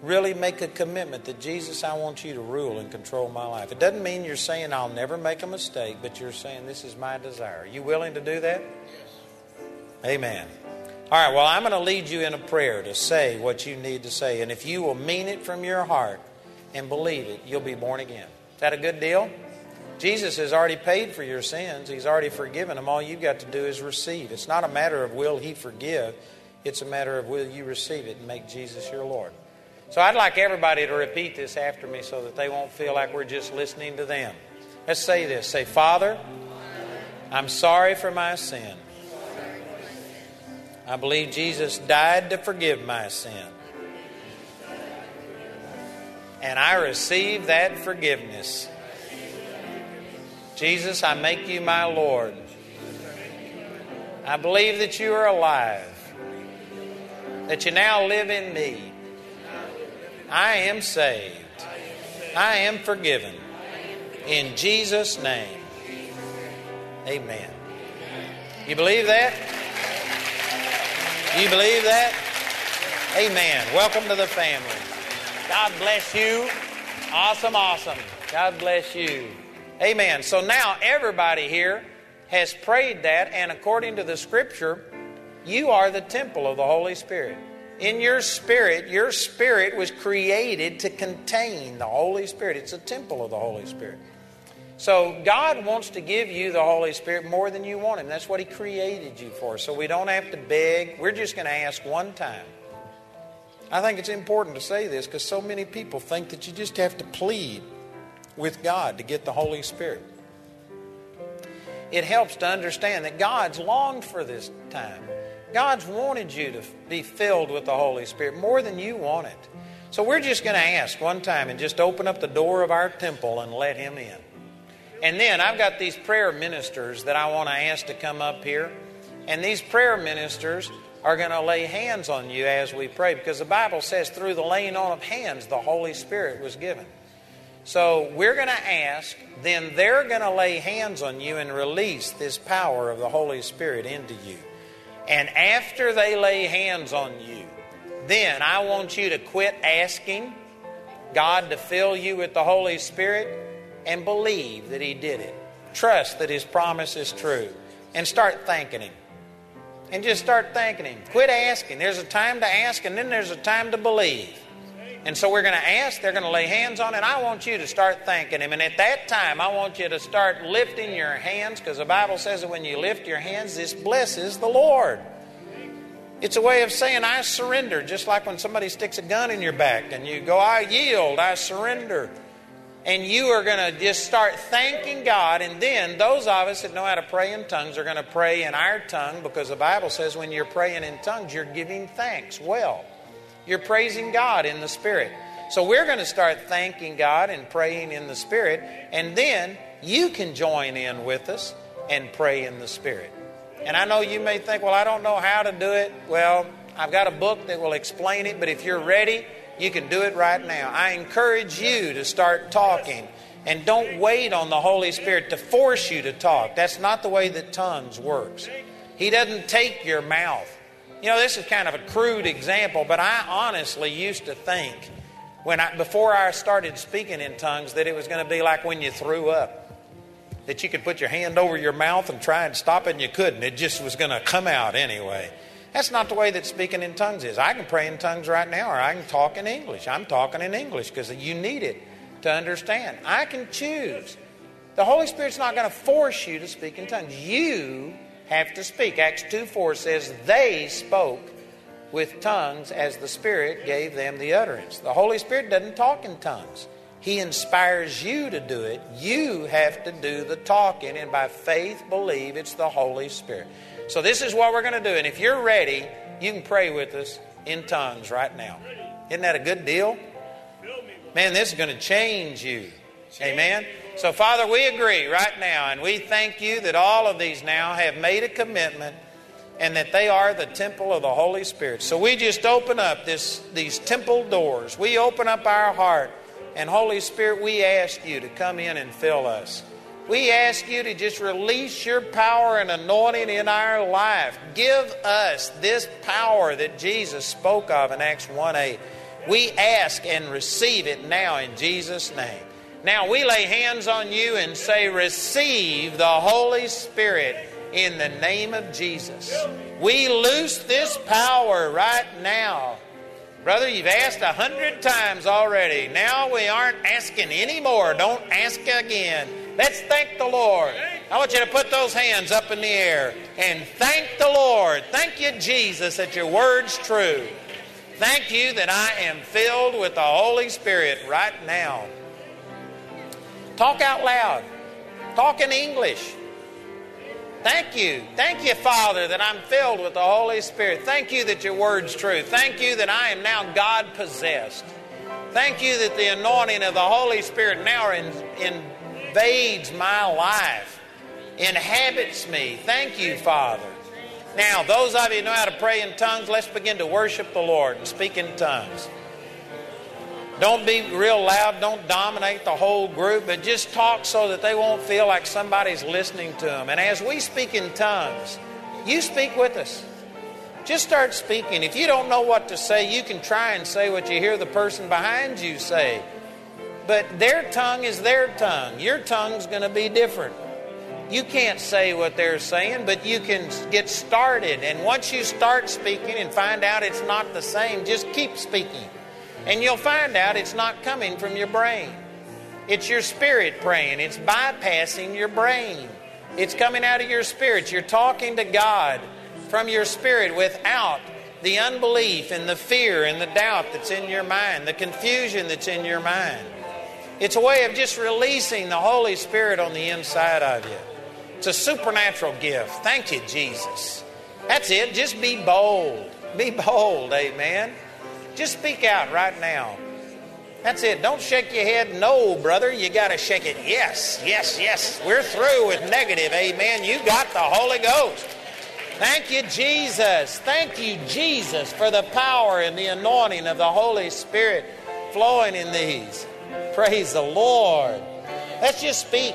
really make a commitment that Jesus, I want you to rule and control my life. It doesn't mean you're saying I'll never make a mistake, but you're saying this is my desire. Are you willing to do that? Yes. Amen. All right, well, I'm going to lead you in a prayer to say what you need to say. And if you will mean it from your heart and believe it, you'll be born again. Is that a good deal? Jesus has already paid for your sins, He's already forgiven them. All you've got to do is receive. It's not a matter of will He forgive, it's a matter of will you receive it and make Jesus your Lord. So I'd like everybody to repeat this after me so that they won't feel like we're just listening to them. Let's say this say, Father, I'm sorry for my sin. I believe Jesus died to forgive my sin. And I receive that forgiveness. Jesus, I make you my Lord. I believe that you are alive, that you now live in me. I am saved. I am forgiven. In Jesus' name. Amen. You believe that? You believe that? Amen. Welcome to the family. God bless you. Awesome, awesome. God bless you. Amen. So now everybody here has prayed that, and according to the scripture, you are the temple of the Holy Spirit. In your spirit, your spirit was created to contain the Holy Spirit. It's a temple of the Holy Spirit. So God wants to give you the Holy Spirit more than you want Him. That's what He created you for. So we don't have to beg. We're just going to ask one time. I think it's important to say this because so many people think that you just have to plead with God to get the Holy Spirit. It helps to understand that God's longed for this time. God's wanted you to be filled with the Holy Spirit more than you want it. So we're just going to ask one time and just open up the door of our temple and let Him in. And then I've got these prayer ministers that I want to ask to come up here. And these prayer ministers are going to lay hands on you as we pray because the Bible says through the laying on of hands, the Holy Spirit was given. So we're going to ask, then they're going to lay hands on you and release this power of the Holy Spirit into you. And after they lay hands on you, then I want you to quit asking God to fill you with the Holy Spirit and believe that He did it. Trust that His promise is true. And start thanking Him. And just start thanking Him. Quit asking. There's a time to ask, and then there's a time to believe. And so we're going to ask, they're going to lay hands on it. I want you to start thanking Him. And at that time, I want you to start lifting your hands because the Bible says that when you lift your hands, this blesses the Lord. It's a way of saying, I surrender, just like when somebody sticks a gun in your back and you go, I yield, I surrender and you are going to just start thanking God. And then those of us that know how to pray in tongues are going to pray in our tongue because the Bible says when you're praying in tongues, you're giving thanks well. You're praising God in the Spirit. So we're going to start thanking God and praying in the Spirit. And then you can join in with us and pray in the Spirit. And I know you may think, well, I don't know how to do it. Well, I've got a book that will explain it, but if you're ready, you can do it right now. I encourage you to start talking. And don't wait on the Holy Spirit to force you to talk. That's not the way that tongues works. He doesn't take your mouth. You know, this is kind of a crude example, but I honestly used to think when I, before I started speaking in tongues that it was going to be like when you threw up. That you could put your hand over your mouth and try and stop it, and you couldn't. It just was going to come out anyway. That's not the way that speaking in tongues is. I can pray in tongues right now, or I can talk in English. I'm talking in English because you need it to understand. I can choose. The Holy Spirit's not going to force you to speak in tongues. You have to speak. Acts 2 4 says, They spoke with tongues as the Spirit gave them the utterance. The Holy Spirit doesn't talk in tongues. He inspires you to do it. You have to do the talking, and by faith believe it's the Holy Spirit. So, this is what we're going to do. And if you're ready, you can pray with us in tongues right now. Isn't that a good deal? Man, this is going to change you. Amen. So, Father, we agree right now, and we thank you that all of these now have made a commitment and that they are the temple of the Holy Spirit. So, we just open up this, these temple doors. We open up our heart, and Holy Spirit, we ask you to come in and fill us. We ask you to just release your power and anointing in our life. Give us this power that Jesus spoke of in Acts 1 8. We ask and receive it now in Jesus' name. Now we lay hands on you and say, Receive the Holy Spirit in the name of Jesus. We loose this power right now. Brother, you've asked a hundred times already. Now we aren't asking anymore. Don't ask again. Let's thank the Lord. I want you to put those hands up in the air and thank the Lord. Thank you, Jesus, that your word's true. Thank you that I am filled with the Holy Spirit right now. Talk out loud. Talk in English. Thank you. Thank you, Father, that I'm filled with the Holy Spirit. Thank you that your word's true. Thank you that I am now God possessed. Thank you that the anointing of the Holy Spirit now in, invades my life, inhabits me. Thank you, Father. Now, those of you who know how to pray in tongues, let's begin to worship the Lord and speak in tongues. Don't be real loud. Don't dominate the whole group, but just talk so that they won't feel like somebody's listening to them. And as we speak in tongues, you speak with us. Just start speaking. If you don't know what to say, you can try and say what you hear the person behind you say. But their tongue is their tongue. Your tongue's going to be different. You can't say what they're saying, but you can get started. And once you start speaking and find out it's not the same, just keep speaking. And you'll find out it's not coming from your brain. It's your spirit praying, it's bypassing your brain. It's coming out of your spirit. You're talking to God from your spirit without the unbelief and the fear and the doubt that's in your mind, the confusion that's in your mind. It's a way of just releasing the Holy Spirit on the inside of you. It's a supernatural gift. Thank you, Jesus. That's it. Just be bold. Be bold, amen. Just speak out right now. That's it. Don't shake your head. No, brother. You got to shake it. Yes, yes, yes. We're through with negative. Amen. You got the Holy Ghost. Thank you, Jesus. Thank you, Jesus, for the power and the anointing of the Holy Spirit flowing in these. Praise the Lord. Let's just speak.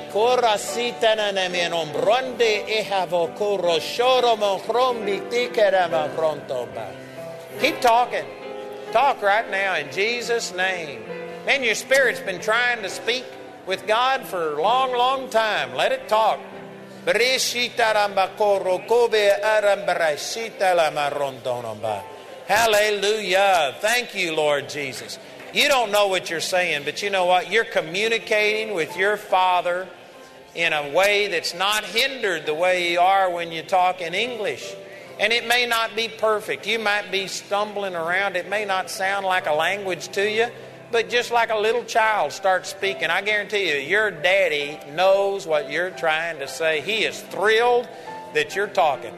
Keep talking. Talk right now in Jesus' name. Man, your spirit's been trying to speak with God for a long, long time. Let it talk. Hallelujah. Thank you, Lord Jesus. You don't know what you're saying, but you know what? You're communicating with your Father in a way that's not hindered the way you are when you talk in English. And it may not be perfect. You might be stumbling around. It may not sound like a language to you, but just like a little child starts speaking, I guarantee you, your daddy knows what you're trying to say. He is thrilled that you're talking.